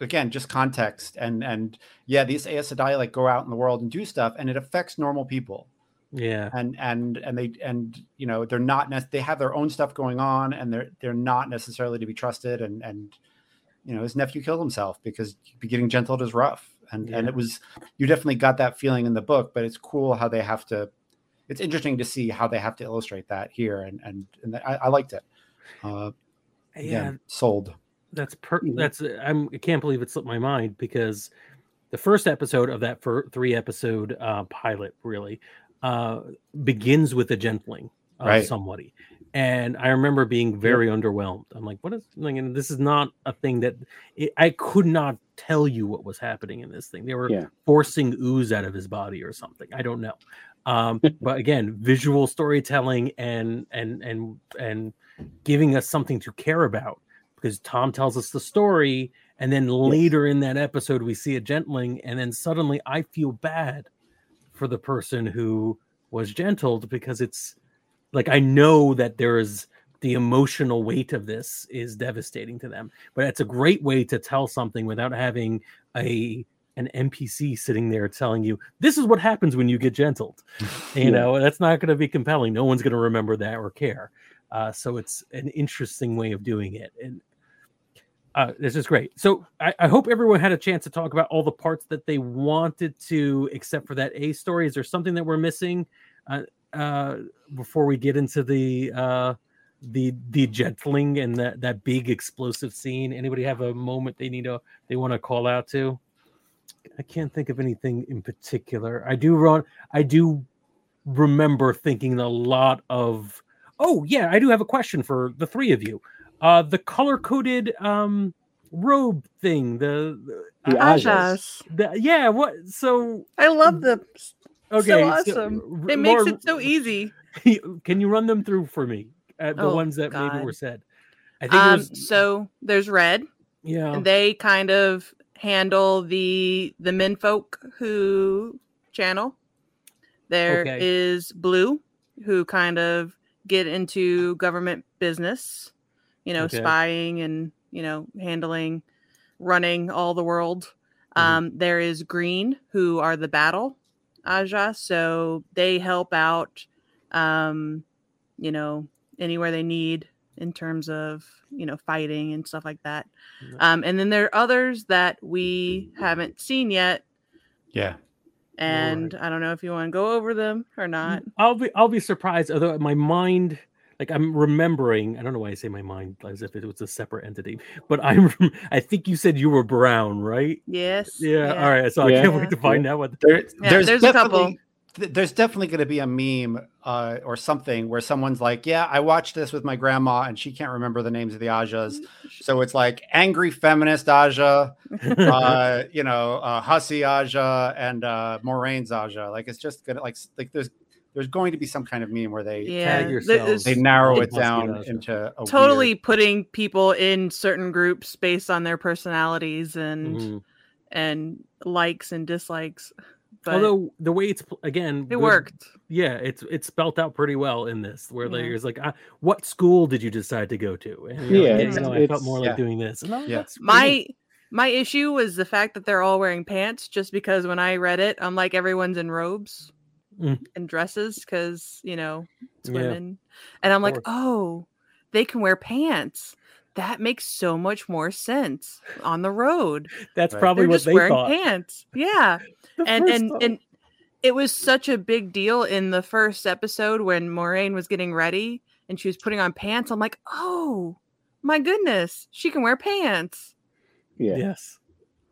[SPEAKER 3] again just context and and yeah these Aes Sedai like go out in the world and do stuff and it affects normal people.
[SPEAKER 1] Yeah.
[SPEAKER 3] and and and they and you know they're not nec- they have their own stuff going on and they're they're not necessarily to be trusted and and you know his nephew killed himself because be getting gentled is rough. And and it was you definitely got that feeling in the book but it's cool how they have to it's interesting to see how they have to illustrate that here and and, and I, I liked it. Uh
[SPEAKER 1] Yeah.
[SPEAKER 3] yeah sold
[SPEAKER 1] That's per.
[SPEAKER 2] Mhm.
[SPEAKER 1] That's I'm. I can't believe it slipped my mind because the first episode of that fir- three episode uh, pilot really uh, begins with a gentling of
[SPEAKER 3] Right.
[SPEAKER 1] somebody, and I remember being very underwhelmed. I'm like, what is? Like, and this is not a thing that it, I could not tell you what was happening in this thing. They were
[SPEAKER 2] Yeah.
[SPEAKER 1] forcing ooze out of his body or something. I don't know. Um, [laughs] but again, visual storytelling and and and and giving us something to care about because Thom tells us the story, and then later in that episode we see a gentling, and then suddenly I feel bad for the person who was gentled because it's like I know that there is the emotional weight of this is devastating to them, but it's a great way to tell something without having a an NPC sitting there telling you this is what happens when you get gentled. [laughs] You
[SPEAKER 2] Yeah.
[SPEAKER 1] know, that's not going to be compelling. No one's going to remember that or care. Uh, so it's an interesting way of doing it, and uh, this is great. So I, I hope everyone had a chance to talk about all the parts that they wanted to, except for that A story. Is there something that we're missing uh, uh, before we get into the uh, the the gentling and that that big explosive scene? Anybody have a moment they need to they want to call out to? I can't think of anything in particular. I do run. I do remember thinking a lot of. Oh yeah, I do have a question for the three of you. Uh, the color coded um robe thing. The,
[SPEAKER 2] The
[SPEAKER 1] uh,
[SPEAKER 2] Ajas.
[SPEAKER 4] Ajas.
[SPEAKER 1] the yeah. What? So
[SPEAKER 4] I love them.
[SPEAKER 1] okay.
[SPEAKER 4] so awesome.
[SPEAKER 1] r-
[SPEAKER 4] It makes
[SPEAKER 1] Laura,
[SPEAKER 4] it so easy. [laughs]
[SPEAKER 1] Can you run them through for me? Uh, the
[SPEAKER 4] Oh,
[SPEAKER 1] ones that maybe were said. I think
[SPEAKER 4] Um,
[SPEAKER 1] it was
[SPEAKER 4] so there's red,
[SPEAKER 1] yeah.
[SPEAKER 4] and they kind of handle the the menfolk who channel. There is
[SPEAKER 1] Okay.
[SPEAKER 4] blue, who kind of get into government business, you know,
[SPEAKER 1] Okay.
[SPEAKER 4] spying and you know, handling, running all the world.
[SPEAKER 1] Mhm.
[SPEAKER 4] Um, there is Green, who are the battle Aja, so they help out, um, you know, anywhere they need in terms of you know fighting and stuff like that.
[SPEAKER 1] Yeah.
[SPEAKER 4] Um, and then there are others that we haven't seen yet,
[SPEAKER 3] Yeah.
[SPEAKER 4] and I don't know if you want to go over them or not.
[SPEAKER 1] I'll be I'll be surprised. Although my mind, like I'm remembering, I don't know why I say my mind as if it was a separate entity, but I'm [laughs] I think you said you were brown, right?
[SPEAKER 4] Yes.
[SPEAKER 1] Yeah. All right. So I can't wait to find out what.
[SPEAKER 3] There,
[SPEAKER 4] Yeah,
[SPEAKER 3] there's,
[SPEAKER 4] there's a couple.
[SPEAKER 3] definitely th- there's definitely going to be a meme uh, or something where someone's like, "Yeah, I watched this with my grandma, and she can't remember the names of the Ajas." [laughs] So it's like angry feminist Aja, [laughs] uh, you know, uh, hussy Aja, and uh, Moiraine's Aja. Like it's just gonna like like there's there's going to be some kind of meme where they
[SPEAKER 4] Yeah.
[SPEAKER 1] Tag yourselves.
[SPEAKER 3] they narrow it
[SPEAKER 1] Hussy
[SPEAKER 3] down into a
[SPEAKER 4] totally
[SPEAKER 3] weird-
[SPEAKER 4] putting people in certain groups based on their personalities and
[SPEAKER 1] Mhm.
[SPEAKER 4] and likes and dislikes. But
[SPEAKER 1] Although the way it's again,
[SPEAKER 4] it
[SPEAKER 1] good-
[SPEAKER 4] worked.
[SPEAKER 1] Yeah, it's it's spelt out pretty well in this, where
[SPEAKER 4] Yeah.
[SPEAKER 1] there's like, uh, what school did you decide to go to? And you're
[SPEAKER 2] Yeah,
[SPEAKER 1] like,
[SPEAKER 4] it's-
[SPEAKER 1] no, I felt
[SPEAKER 2] it's-
[SPEAKER 1] more like
[SPEAKER 3] yeah.
[SPEAKER 1] doing this. And, oh,
[SPEAKER 3] Yeah.
[SPEAKER 1] that's
[SPEAKER 4] My my issue was the fact that they're all wearing pants. Just because when I read it, I'm like everyone's in robes
[SPEAKER 1] Mm.
[SPEAKER 4] and dresses because you know it's
[SPEAKER 1] Yeah.
[SPEAKER 4] women, and I'm like,
[SPEAKER 1] course.
[SPEAKER 4] oh, they can wear pants. That makes so much more sense on the road.
[SPEAKER 1] That's
[SPEAKER 3] Right.
[SPEAKER 1] probably
[SPEAKER 4] They're
[SPEAKER 1] what
[SPEAKER 4] just
[SPEAKER 1] they
[SPEAKER 4] wearing
[SPEAKER 1] thought.
[SPEAKER 4] pants. Yeah. [laughs] And and
[SPEAKER 1] thought.
[SPEAKER 4] and it was such a big deal in the first episode when Moiraine was getting ready and she was putting on pants. I'm like, oh my goodness, she can wear pants.
[SPEAKER 2] Yeah.
[SPEAKER 1] yes,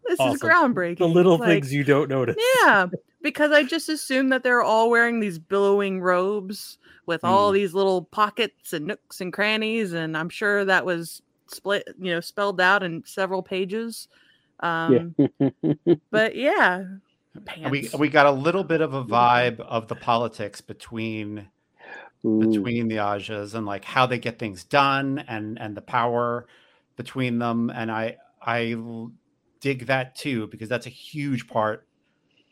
[SPEAKER 4] This is groundbreaking.
[SPEAKER 1] the little
[SPEAKER 4] Like,
[SPEAKER 1] things you don't notice.
[SPEAKER 4] yeah, because I just assumed that they're all wearing these billowing robes with all
[SPEAKER 3] Mm.
[SPEAKER 4] these little pockets and nooks and crannies, and I'm sure that was split, you know, spelled out in several pages. Um, [laughs] but yeah,
[SPEAKER 3] And we we got a little bit of a vibe of the politics between
[SPEAKER 2] Ooh.
[SPEAKER 3] between the Ajas and like how they get things done and and the power between them. And I I dig that too because that's a huge part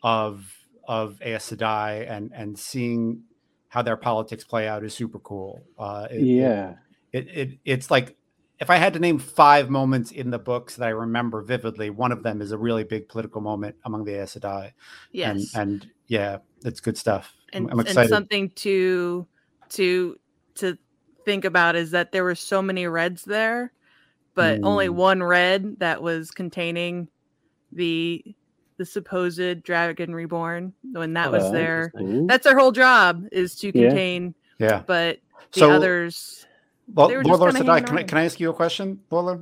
[SPEAKER 3] of of Aes Sedai and and seeing how their politics play out is super cool. Uh, it- it-
[SPEAKER 2] yeah.
[SPEAKER 3] it, it it's like if I had to name five moments in the books that I remember vividly, one of them is a really big political moment among the Aes Sedai.
[SPEAKER 4] yes,
[SPEAKER 3] And, and yeah, it's good stuff.
[SPEAKER 4] And,
[SPEAKER 3] I'm
[SPEAKER 4] and something to to to think about is that there were so many reds there but only
[SPEAKER 3] Mm.
[SPEAKER 4] one red that was containing the the supposed dragon reborn when that was
[SPEAKER 2] Oh,
[SPEAKER 4] there that's their whole job is to contain
[SPEAKER 3] yeah.
[SPEAKER 4] but the
[SPEAKER 3] So
[SPEAKER 4] others
[SPEAKER 3] Well,
[SPEAKER 4] They were
[SPEAKER 3] Lord
[SPEAKER 4] just kinda
[SPEAKER 3] Sedai, can I, can I ask you a question, Lola?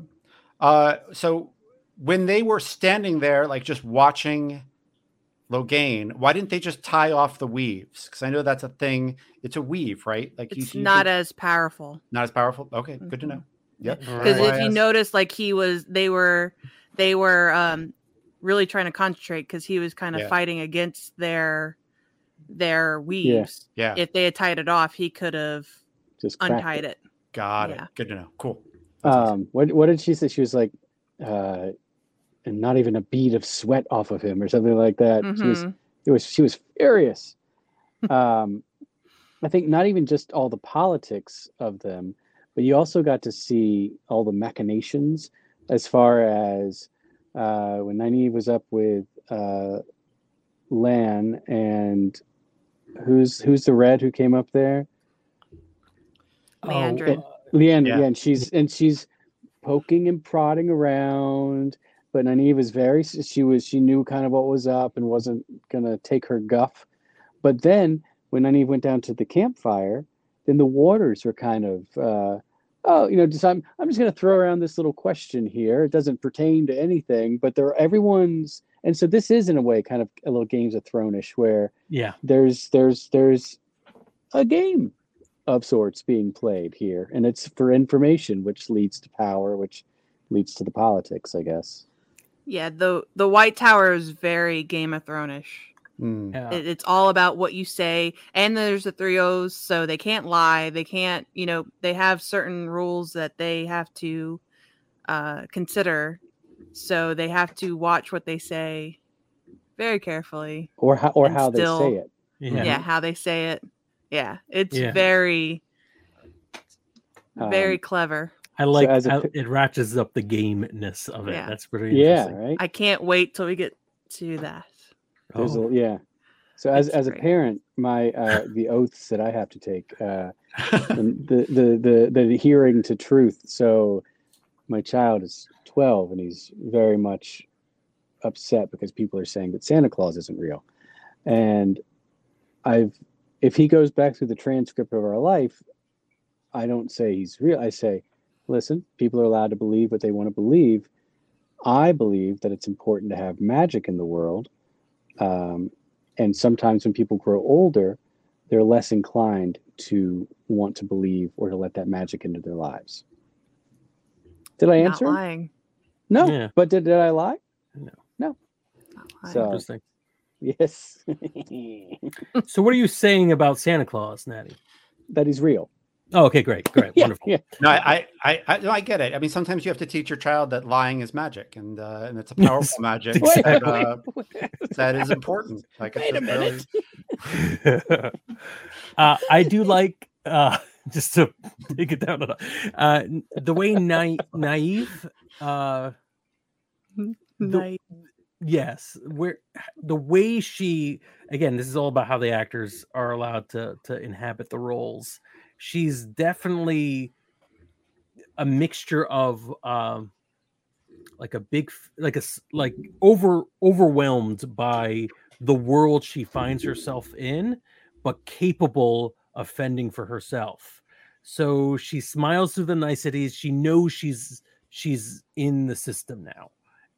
[SPEAKER 3] Uh, so when they were standing there, like just watching Logain, why didn't they just tie off the weaves? Because I know that's a thing. It's a weave, right? Like
[SPEAKER 4] it's
[SPEAKER 3] you, you
[SPEAKER 4] not
[SPEAKER 3] could-
[SPEAKER 4] as powerful
[SPEAKER 3] not as powerful. Okay, good to
[SPEAKER 4] Mhm.
[SPEAKER 3] know.
[SPEAKER 1] Yeah.
[SPEAKER 4] Because
[SPEAKER 1] right.
[SPEAKER 4] if you notice like he was they were they were um really trying to concentrate because he was kind of
[SPEAKER 3] Yeah.
[SPEAKER 4] fighting against their their weaves
[SPEAKER 3] Yeah,
[SPEAKER 4] if they had tied it off he could have
[SPEAKER 2] Just
[SPEAKER 4] untied it
[SPEAKER 3] got
[SPEAKER 4] yeah.
[SPEAKER 3] it. Good to know. Cool. That's awesome.
[SPEAKER 2] Um, what what did she say? She was like, uh, and not even a bead of sweat off of him, or something like that. She was
[SPEAKER 4] Mhm.
[SPEAKER 2] it was she was furious. [laughs] um, I think not even just all the politics of them, but you also got to see all the machinations as far as uh, when Nynaeve was up with uh, Lan and who's who's the red who came up there?
[SPEAKER 4] Liandrin.
[SPEAKER 1] uh,
[SPEAKER 2] Leander,
[SPEAKER 3] Yeah.
[SPEAKER 2] yeah. and she's and she's poking and prodding around, but Nynaeve was very she was she knew kind of what was up and wasn't gonna take her guff. But then when Nynaeve went down to the campfire, then the warders were kind of uh oh, you know, just I'm I'm just gonna throw around this little question here. It doesn't pertain to anything, but there everyone's and so this is in a way kind of a little Games of Thronish where
[SPEAKER 1] yeah,
[SPEAKER 2] there's there's there's a game of sorts being played here and it's for information which leads to power which leads to the politics i guess.
[SPEAKER 4] Yeah the the white tower is very game of thronish
[SPEAKER 3] Mm.
[SPEAKER 1] yeah.
[SPEAKER 4] it, it's all about what you say and there's the three o's so they can't lie they can't you know they have certain rules that they have to uh consider so they have to watch what they say very carefully
[SPEAKER 2] or how or how
[SPEAKER 4] still-
[SPEAKER 2] they say it
[SPEAKER 1] yeah.
[SPEAKER 4] yeah, how they say it yeah it's
[SPEAKER 1] Yeah.
[SPEAKER 4] very
[SPEAKER 2] Um,
[SPEAKER 4] very clever
[SPEAKER 1] I like
[SPEAKER 2] as a
[SPEAKER 1] how it ratchets up the gameness of it.
[SPEAKER 4] Yeah.
[SPEAKER 1] That's pretty
[SPEAKER 2] Yeah,
[SPEAKER 1] interesting.
[SPEAKER 2] right.
[SPEAKER 4] I can't wait till we get to that.
[SPEAKER 2] There's
[SPEAKER 1] Oh.
[SPEAKER 2] a, yeah. So as as a parent, my uh, the oaths that I have to take, uh, [laughs] the, the the the adhering to truth. So my child is 12 and he's very much upset because people are saying that Santa Claus isn't real. And I've if he goes back through the transcript of our life, I don't say he's real. I say, listen, people are allowed to believe what they want to believe. I believe that it's important to have magic in the world. Um, and sometimes when people grow older, they're less inclined to want to believe or to let that magic into their lives. Did I
[SPEAKER 4] Not
[SPEAKER 2] answer?
[SPEAKER 4] lying.
[SPEAKER 2] No,
[SPEAKER 1] Yeah.
[SPEAKER 2] but did, did I lie?
[SPEAKER 4] Not lying.
[SPEAKER 2] So-
[SPEAKER 1] Interesting.
[SPEAKER 2] Yes. [laughs]
[SPEAKER 1] So, what are you saying about Santa Claus, Natty?
[SPEAKER 2] that he's real.
[SPEAKER 1] Oh, okay, great, great, [laughs]
[SPEAKER 2] Yeah,
[SPEAKER 1] wonderful.
[SPEAKER 2] yeah.
[SPEAKER 3] No, I, I, I, no, I get it. I mean, sometimes you have to teach your child that lying is magic, and uh, and it's a powerful magic
[SPEAKER 1] Wait,
[SPEAKER 3] that,
[SPEAKER 2] wait, [laughs]
[SPEAKER 3] uh, that is important. Like, it's
[SPEAKER 2] Wait a
[SPEAKER 3] just really-
[SPEAKER 2] minute. [laughs]
[SPEAKER 1] uh, I do like uh, just to take it down. a notch, Uh, the way na- Nynaeve, uh, the-
[SPEAKER 4] Night.
[SPEAKER 1] yes, where the way she again, this is all about how the actors are allowed to to inhabit the roles. She's definitely a mixture of um, like a big, like a like over overwhelmed by the world she finds herself in, but capable of fending for herself. So she smiles through the niceties. She knows she's she's in the system now,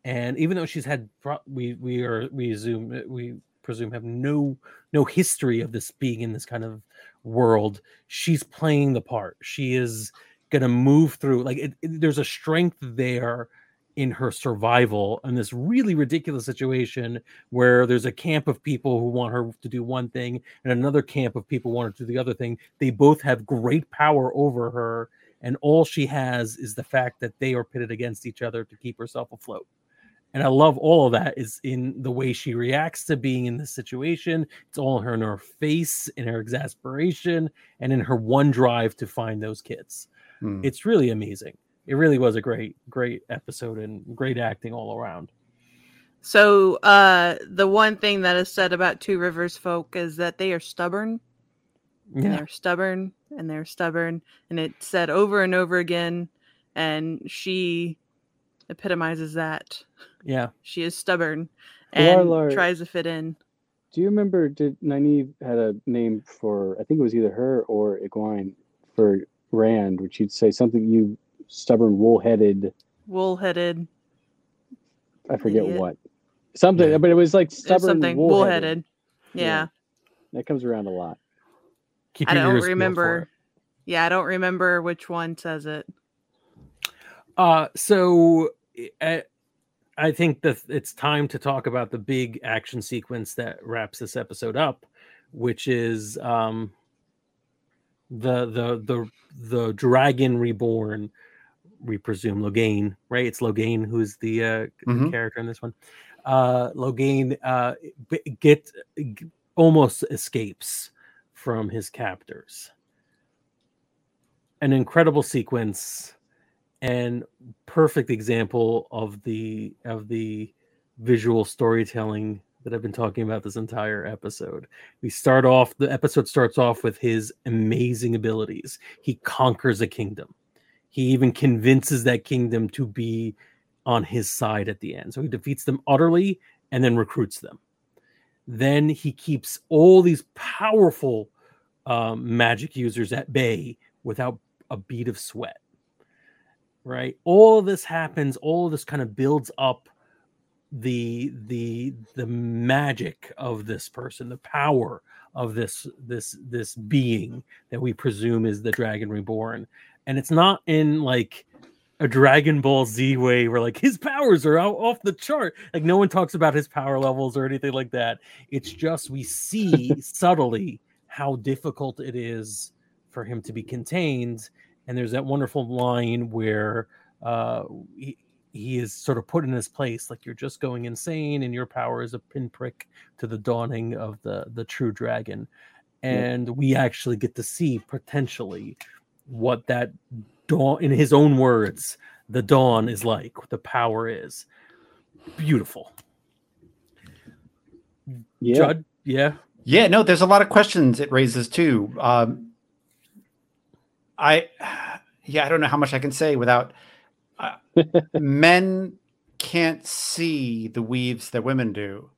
[SPEAKER 1] and even though she's had we we are we assume we presume have no no history of this being in this kind of world, she's playing the part. She is gonna move through like it, it- there's a strength there in her survival in this really ridiculous situation where there's a camp of people who want her to do one thing and another camp of people want her to do the other thing. They both have great power over her, and all she has is the fact that they are pitted against each other to keep herself afloat. And I love all of that is in the way she reacts to being in this situation. It's all in her in her face, in her exasperation, and in her one drive to find those kids.
[SPEAKER 3] Hmm.
[SPEAKER 1] It's really amazing. It really was a great, great episode and great acting all around.
[SPEAKER 4] So uh the one thing that is said about Two Rivers folk is that they are stubborn and
[SPEAKER 1] Yeah.
[SPEAKER 4] they're stubborn and they're stubborn and it's said over and over again and she epitomizes that.
[SPEAKER 1] Yeah.
[SPEAKER 4] She is stubborn and
[SPEAKER 2] Lar-
[SPEAKER 4] tries to fit in.
[SPEAKER 2] Do you remember? Did Nynaeve had a name for? I think it was either her or Egwene for Rand, which you'd say something. You stubborn, wool-headed.
[SPEAKER 4] Wool-headed.
[SPEAKER 2] I forget
[SPEAKER 4] Idiot.
[SPEAKER 2] what. Something,
[SPEAKER 3] Yeah.
[SPEAKER 2] but it was like
[SPEAKER 4] There's
[SPEAKER 2] stubborn,
[SPEAKER 4] something
[SPEAKER 2] wool-headed.
[SPEAKER 4] wool-headed. Yeah.
[SPEAKER 2] Yeah. That comes around a lot.
[SPEAKER 1] Keep
[SPEAKER 4] I don't
[SPEAKER 1] ears peeled for
[SPEAKER 4] remember. Yeah, I don't remember which one says it.
[SPEAKER 1] Uh, so I, I think that it's time to talk about the big action sequence that wraps this episode up, which is um, the the the the dragon reborn. We presume Logain, right? It's Logain who's the, uh, the
[SPEAKER 3] Mhm.
[SPEAKER 1] character in this one. Uh, Logain uh, b- get g- almost escapes from his captors. An incredible sequence and perfect example of the of the visual storytelling that I've been talking about this entire episode. We start off the episode starts off with his amazing abilities. He conquers a kingdom. He even convinces that kingdom to be on his side at the end. So he defeats them utterly and then recruits them. Then he keeps all these powerful um, magic users at bay without a bead of sweat right? All this happens all this kind of builds up the the the magic of this person the power of this this this being that we presume is the dragon reborn. And it's not in like a dragon ball z way where like his powers are out off the chart. Like no one talks about his power levels or anything like that. It's just we see [laughs] subtly how difficult it is for him to be contained and there's that wonderful line where uh, he, he is sort of put in his place like you're just going insane and your power is a pinprick to the dawning of the the true dragon
[SPEAKER 2] Yeah.
[SPEAKER 1] and we actually get to see potentially what that dawn in his own words the dawn is like what the power is beautiful
[SPEAKER 2] Yeah.
[SPEAKER 1] Judd, yeah
[SPEAKER 3] Yeah, no, there's a lot of questions it raises too. Um, I, yeah, I don't know how much I can say without. Uh, [laughs] men can't see the weaves that women do,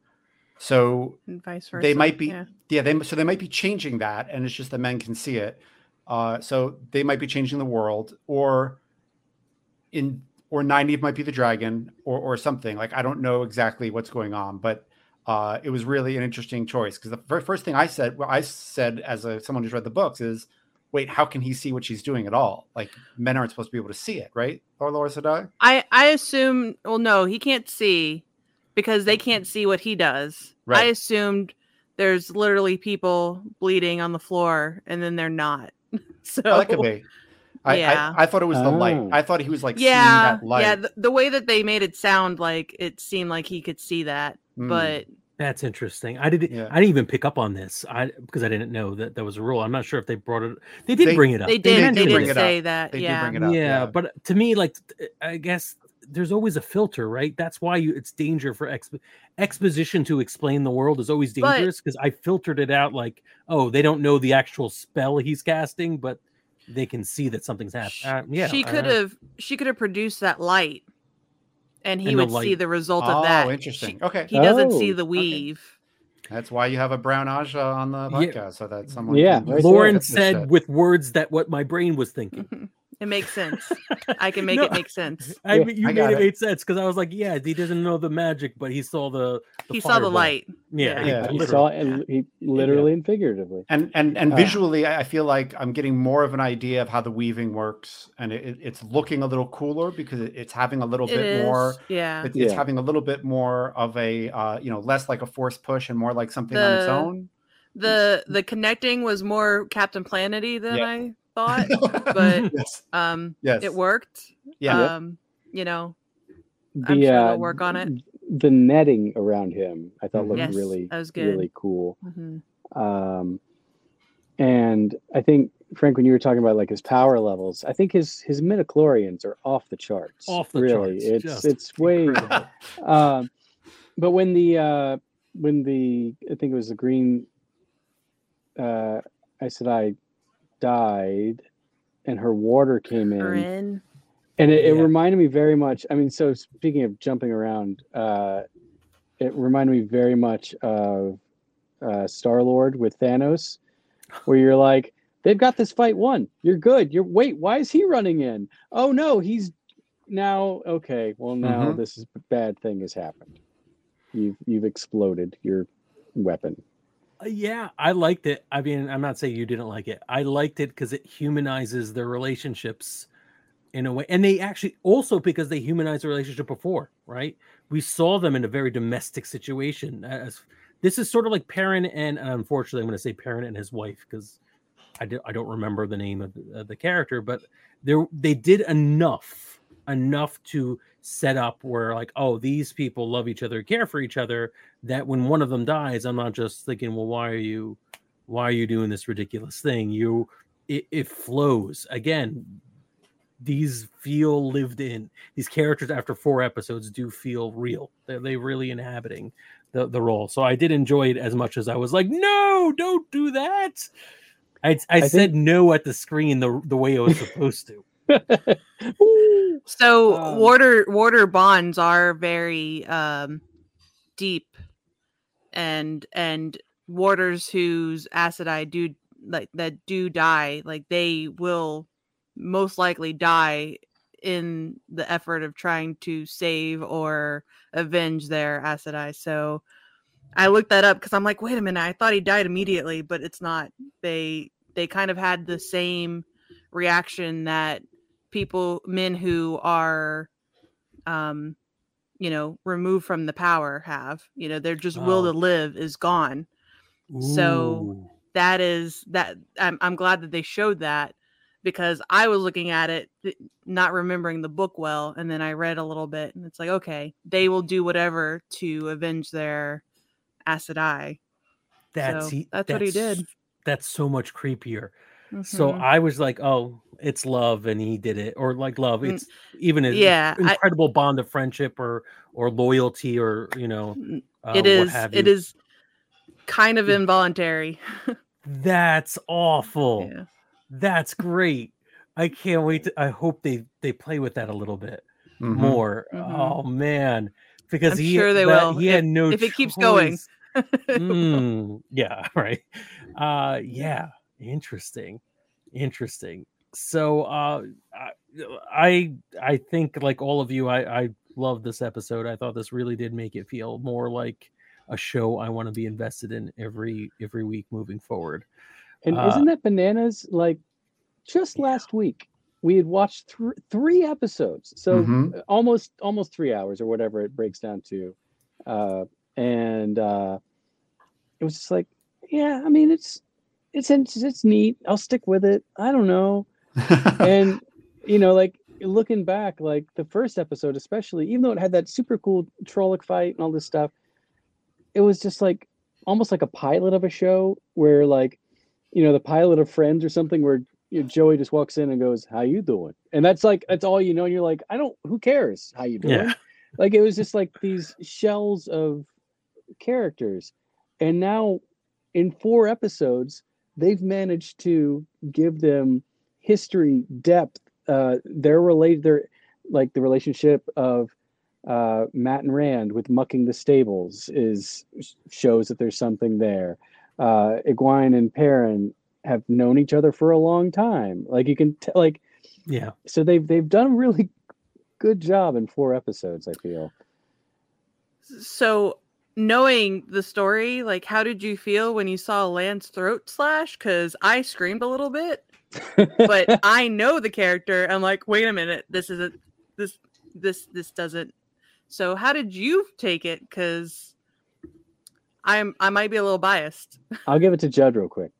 [SPEAKER 3] so
[SPEAKER 4] And vice versa.
[SPEAKER 3] they might be,
[SPEAKER 4] yeah.
[SPEAKER 3] yeah. they so they might be changing that, and it's just that men can see it. Uh, so they might be changing the world, or in or Nynaeve might be the dragon, or or something like I don't know exactly what's going on, but uh, it was really an interesting choice because the very first thing I said, well, I said as a someone who's read the books is, wait, how can he see what she's doing at all? Like men aren't supposed to be able to see it, right? Or Laura Sedai?
[SPEAKER 4] I I assume. Well, no, he can't see because they can't see what he does.
[SPEAKER 3] Right.
[SPEAKER 4] I assumed there's literally people bleeding on the floor, and then they're not. [laughs] So
[SPEAKER 3] Oh, that could be. I,
[SPEAKER 4] Yeah.
[SPEAKER 3] I, I thought it was the light.
[SPEAKER 2] Oh.
[SPEAKER 3] I thought he was like
[SPEAKER 4] yeah,
[SPEAKER 3] seeing that light.
[SPEAKER 4] yeah. The, the way that they made it sound like it seemed like he could see that,
[SPEAKER 3] Mm.
[SPEAKER 4] but
[SPEAKER 1] That's interesting. I didn't.
[SPEAKER 3] Yeah.
[SPEAKER 1] I didn't even pick up on this. I because I didn't know that that was a rule. I'm not sure if they brought it. They did
[SPEAKER 3] They-
[SPEAKER 1] bring it up.
[SPEAKER 4] they
[SPEAKER 3] They
[SPEAKER 4] did.
[SPEAKER 3] did
[SPEAKER 4] They,
[SPEAKER 3] bring
[SPEAKER 4] did
[SPEAKER 3] it
[SPEAKER 4] say
[SPEAKER 3] up.
[SPEAKER 4] that.
[SPEAKER 3] They did
[SPEAKER 4] yeah.
[SPEAKER 3] bring it up.
[SPEAKER 1] yeah,
[SPEAKER 3] yeah.
[SPEAKER 1] but to me, like I guess there's always a filter, right? That's why you it's danger for exp- exposition to explain the world is always dangerous because I filtered it out like, oh, they don't know the actual spell he's casting, but they can see that something's
[SPEAKER 4] Sh-
[SPEAKER 1] happening. Uh, yeah,
[SPEAKER 4] she could
[SPEAKER 1] I-
[SPEAKER 4] have. She could have produced that light, and he
[SPEAKER 1] And the
[SPEAKER 4] would see the result
[SPEAKER 3] oh,
[SPEAKER 4] of that.
[SPEAKER 3] Oh, interesting.
[SPEAKER 4] She-
[SPEAKER 3] okay,
[SPEAKER 4] he doesn't see
[SPEAKER 2] Oh,
[SPEAKER 4] the
[SPEAKER 3] okay.
[SPEAKER 4] weave.
[SPEAKER 3] that's why you have a brown Ajah on the
[SPEAKER 1] Yeah.
[SPEAKER 3] podcast, so that someone.
[SPEAKER 2] Yeah,
[SPEAKER 3] can
[SPEAKER 1] Lauren said with words that what my brain was thinking. [laughs]
[SPEAKER 4] It makes sense. [laughs] I can make
[SPEAKER 1] No,
[SPEAKER 4] it make sense.
[SPEAKER 1] I mean, you
[SPEAKER 3] I
[SPEAKER 1] made it,
[SPEAKER 3] it.
[SPEAKER 1] made sense because I was like, yeah, he doesn't know the magic, but he saw the. the
[SPEAKER 4] He saw the
[SPEAKER 1] fireball.
[SPEAKER 4] light.
[SPEAKER 1] Yeah,
[SPEAKER 3] Yeah,
[SPEAKER 2] he
[SPEAKER 1] literally.
[SPEAKER 2] saw it, he literally and figuratively.
[SPEAKER 3] and and and
[SPEAKER 2] Uh,
[SPEAKER 3] visually I I feel like i'm getting more of an idea of how the weaving works and it, it- it's looking a little cooler because it- it's having a little
[SPEAKER 4] It
[SPEAKER 3] bit more
[SPEAKER 4] Yeah.
[SPEAKER 3] it- it's
[SPEAKER 2] Yeah.
[SPEAKER 3] having a little bit more of a uh, you know less like a force push and more like something on its own
[SPEAKER 4] The the connecting was more Captain Planety than
[SPEAKER 3] Yeah.
[SPEAKER 4] I thought, [laughs] but
[SPEAKER 3] yes
[SPEAKER 4] um
[SPEAKER 3] yes
[SPEAKER 4] it worked.
[SPEAKER 3] yeah
[SPEAKER 4] Um, you know,
[SPEAKER 2] The,
[SPEAKER 4] I'm sure
[SPEAKER 2] uh,
[SPEAKER 4] they'll work on it.
[SPEAKER 2] The netting around him, I thought looked
[SPEAKER 4] Yes,
[SPEAKER 2] really,
[SPEAKER 4] that was good.
[SPEAKER 2] really cool.
[SPEAKER 4] Mhm.
[SPEAKER 2] Um, and I think Frank, when you were talking about like his power levels, I think his his midichlorians are off the charts.
[SPEAKER 1] Off the
[SPEAKER 2] really,
[SPEAKER 1] charts,
[SPEAKER 2] it's
[SPEAKER 1] just
[SPEAKER 2] it's way. um, but when the uh, when the I think it was the green uh, Aes Sedai died, and her warder came in,
[SPEAKER 4] Kerene.
[SPEAKER 2] and it, it
[SPEAKER 1] Yeah.
[SPEAKER 2] reminded me very much. I mean, so speaking of jumping around, uh, it reminded me very much of uh, Star Lord with Thanos, [laughs] where you're like, they've got this fight won. You're good. You're wait, why is he running in? Oh no, he's now okay. Well, now
[SPEAKER 3] Mhm.
[SPEAKER 2] this is bad thing has happened. You've you've exploded your weapon.
[SPEAKER 1] Uh, Yeah, I liked it. I mean, I'm not saying you didn't like it. I liked it because it humanizes their relationships in a way. And they actually also because they humanized the relationship before, right? We saw them in a very domestic situation. As this is sort of like Perrin and, and unfortunately, I'm going to say Perrin and his wife because I, do, I don't remember the name of the, of the character, but they they did enough enough to set up where like oh these people love each other care for each other that when one of them dies i'm not just thinking well why are you why are you doing this ridiculous thing? You it, it flows. Again these feel lived in. These characters after four episodes do feel real. They're they really inhabiting the, the role. So i did enjoy it as much as i was like no don't do that. I, I,
[SPEAKER 2] I
[SPEAKER 1] said
[SPEAKER 2] think-
[SPEAKER 1] no at the screen the, the way i was supposed to. [laughs]
[SPEAKER 4] So
[SPEAKER 2] Um,
[SPEAKER 4] warder warder bonds are very um deep and and warders whose Aes Sedai do like that do die, like they will most likely die in the effort of trying to save or avenge their Aes Sedai. So I looked that up because I'm like, wait a minute, I thought he died immediately, but it's not. They they kind of had the same reaction that people men who are um you know removed from the power have you know their just will
[SPEAKER 1] Oh.
[SPEAKER 4] to live is gone So- that is that I'm, I'm glad that they showed that because i was looking at it not remembering the book well and then i read a little bit and it's like okay they will do whatever to avenge their Aes Sedai
[SPEAKER 1] That's
[SPEAKER 4] So,
[SPEAKER 1] he-
[SPEAKER 4] that's what he did.
[SPEAKER 1] That's so much creepier. So
[SPEAKER 4] Mhm.
[SPEAKER 1] I was like, oh, it's love, and he did it, or like love.
[SPEAKER 4] Mm,
[SPEAKER 1] It's even an
[SPEAKER 4] yeah, I-
[SPEAKER 1] incredible bond of friendship or or loyalty or you know,
[SPEAKER 4] N-
[SPEAKER 1] uh,
[SPEAKER 4] it
[SPEAKER 1] what
[SPEAKER 4] is
[SPEAKER 1] have you.
[SPEAKER 4] is kind of
[SPEAKER 1] Yeah.
[SPEAKER 4] involuntary. [laughs]
[SPEAKER 1] That's awful.
[SPEAKER 4] Yeah.
[SPEAKER 1] That's great. I can't wait. To, I hope they they play with that a little bit
[SPEAKER 3] Mhm.
[SPEAKER 1] more.
[SPEAKER 4] Mhm.
[SPEAKER 1] Oh man, because
[SPEAKER 4] I'm
[SPEAKER 1] he
[SPEAKER 4] sure they
[SPEAKER 1] that-
[SPEAKER 4] will,
[SPEAKER 1] He had
[SPEAKER 4] if-
[SPEAKER 1] no
[SPEAKER 4] if it keeps going. [laughs]
[SPEAKER 1] Mm, yeah, [laughs] right. Uh, yeah, interesting, interesting. So, uh, I I think like all of you, I I love this episode. I thought this really did make it feel more like a show I want to be invested in every every week moving forward.
[SPEAKER 2] And
[SPEAKER 1] Uh,
[SPEAKER 2] isn't that bananas? Like just last week, we had watched th- three episodes, so
[SPEAKER 3] Mhm.
[SPEAKER 2] uh, almost almost three hours or whatever it breaks down to, uh, and uh, it was just like, yeah, I mean, it's it's it's, it's neat. I'll stick with it. I don't know, [laughs] and you know, like looking back, like the first episode, especially, even though it had that super cool Trolloc fight and all this stuff, it was just like almost like a pilot of a show where like you know the pilot of friends or something where you know, joey just walks in and goes how you doing and that's like that's all you know and you're like i don't who cares how you doing
[SPEAKER 1] Yeah.
[SPEAKER 2] like it was just like these shells of characters and now in four episodes they've managed to give them history depth uh their relate their like the relationship of uh Mat and rand with mucking the stables is shows that there's something there. Uh Egwene and Perrin have known each other for a long time. Like you can tell like
[SPEAKER 1] Yeah,
[SPEAKER 2] so they've they've done a really good job in four episodes i feel.
[SPEAKER 4] So, knowing the story, like, how did you feel when you saw Lan's throat slash? Because I screamed a little bit, but [laughs] I know the character. I'm like, wait a minute, this isn't this this this doesn't. So, how did you take it? Because I'm I might be a little biased.
[SPEAKER 2] i'll give it to judd real quick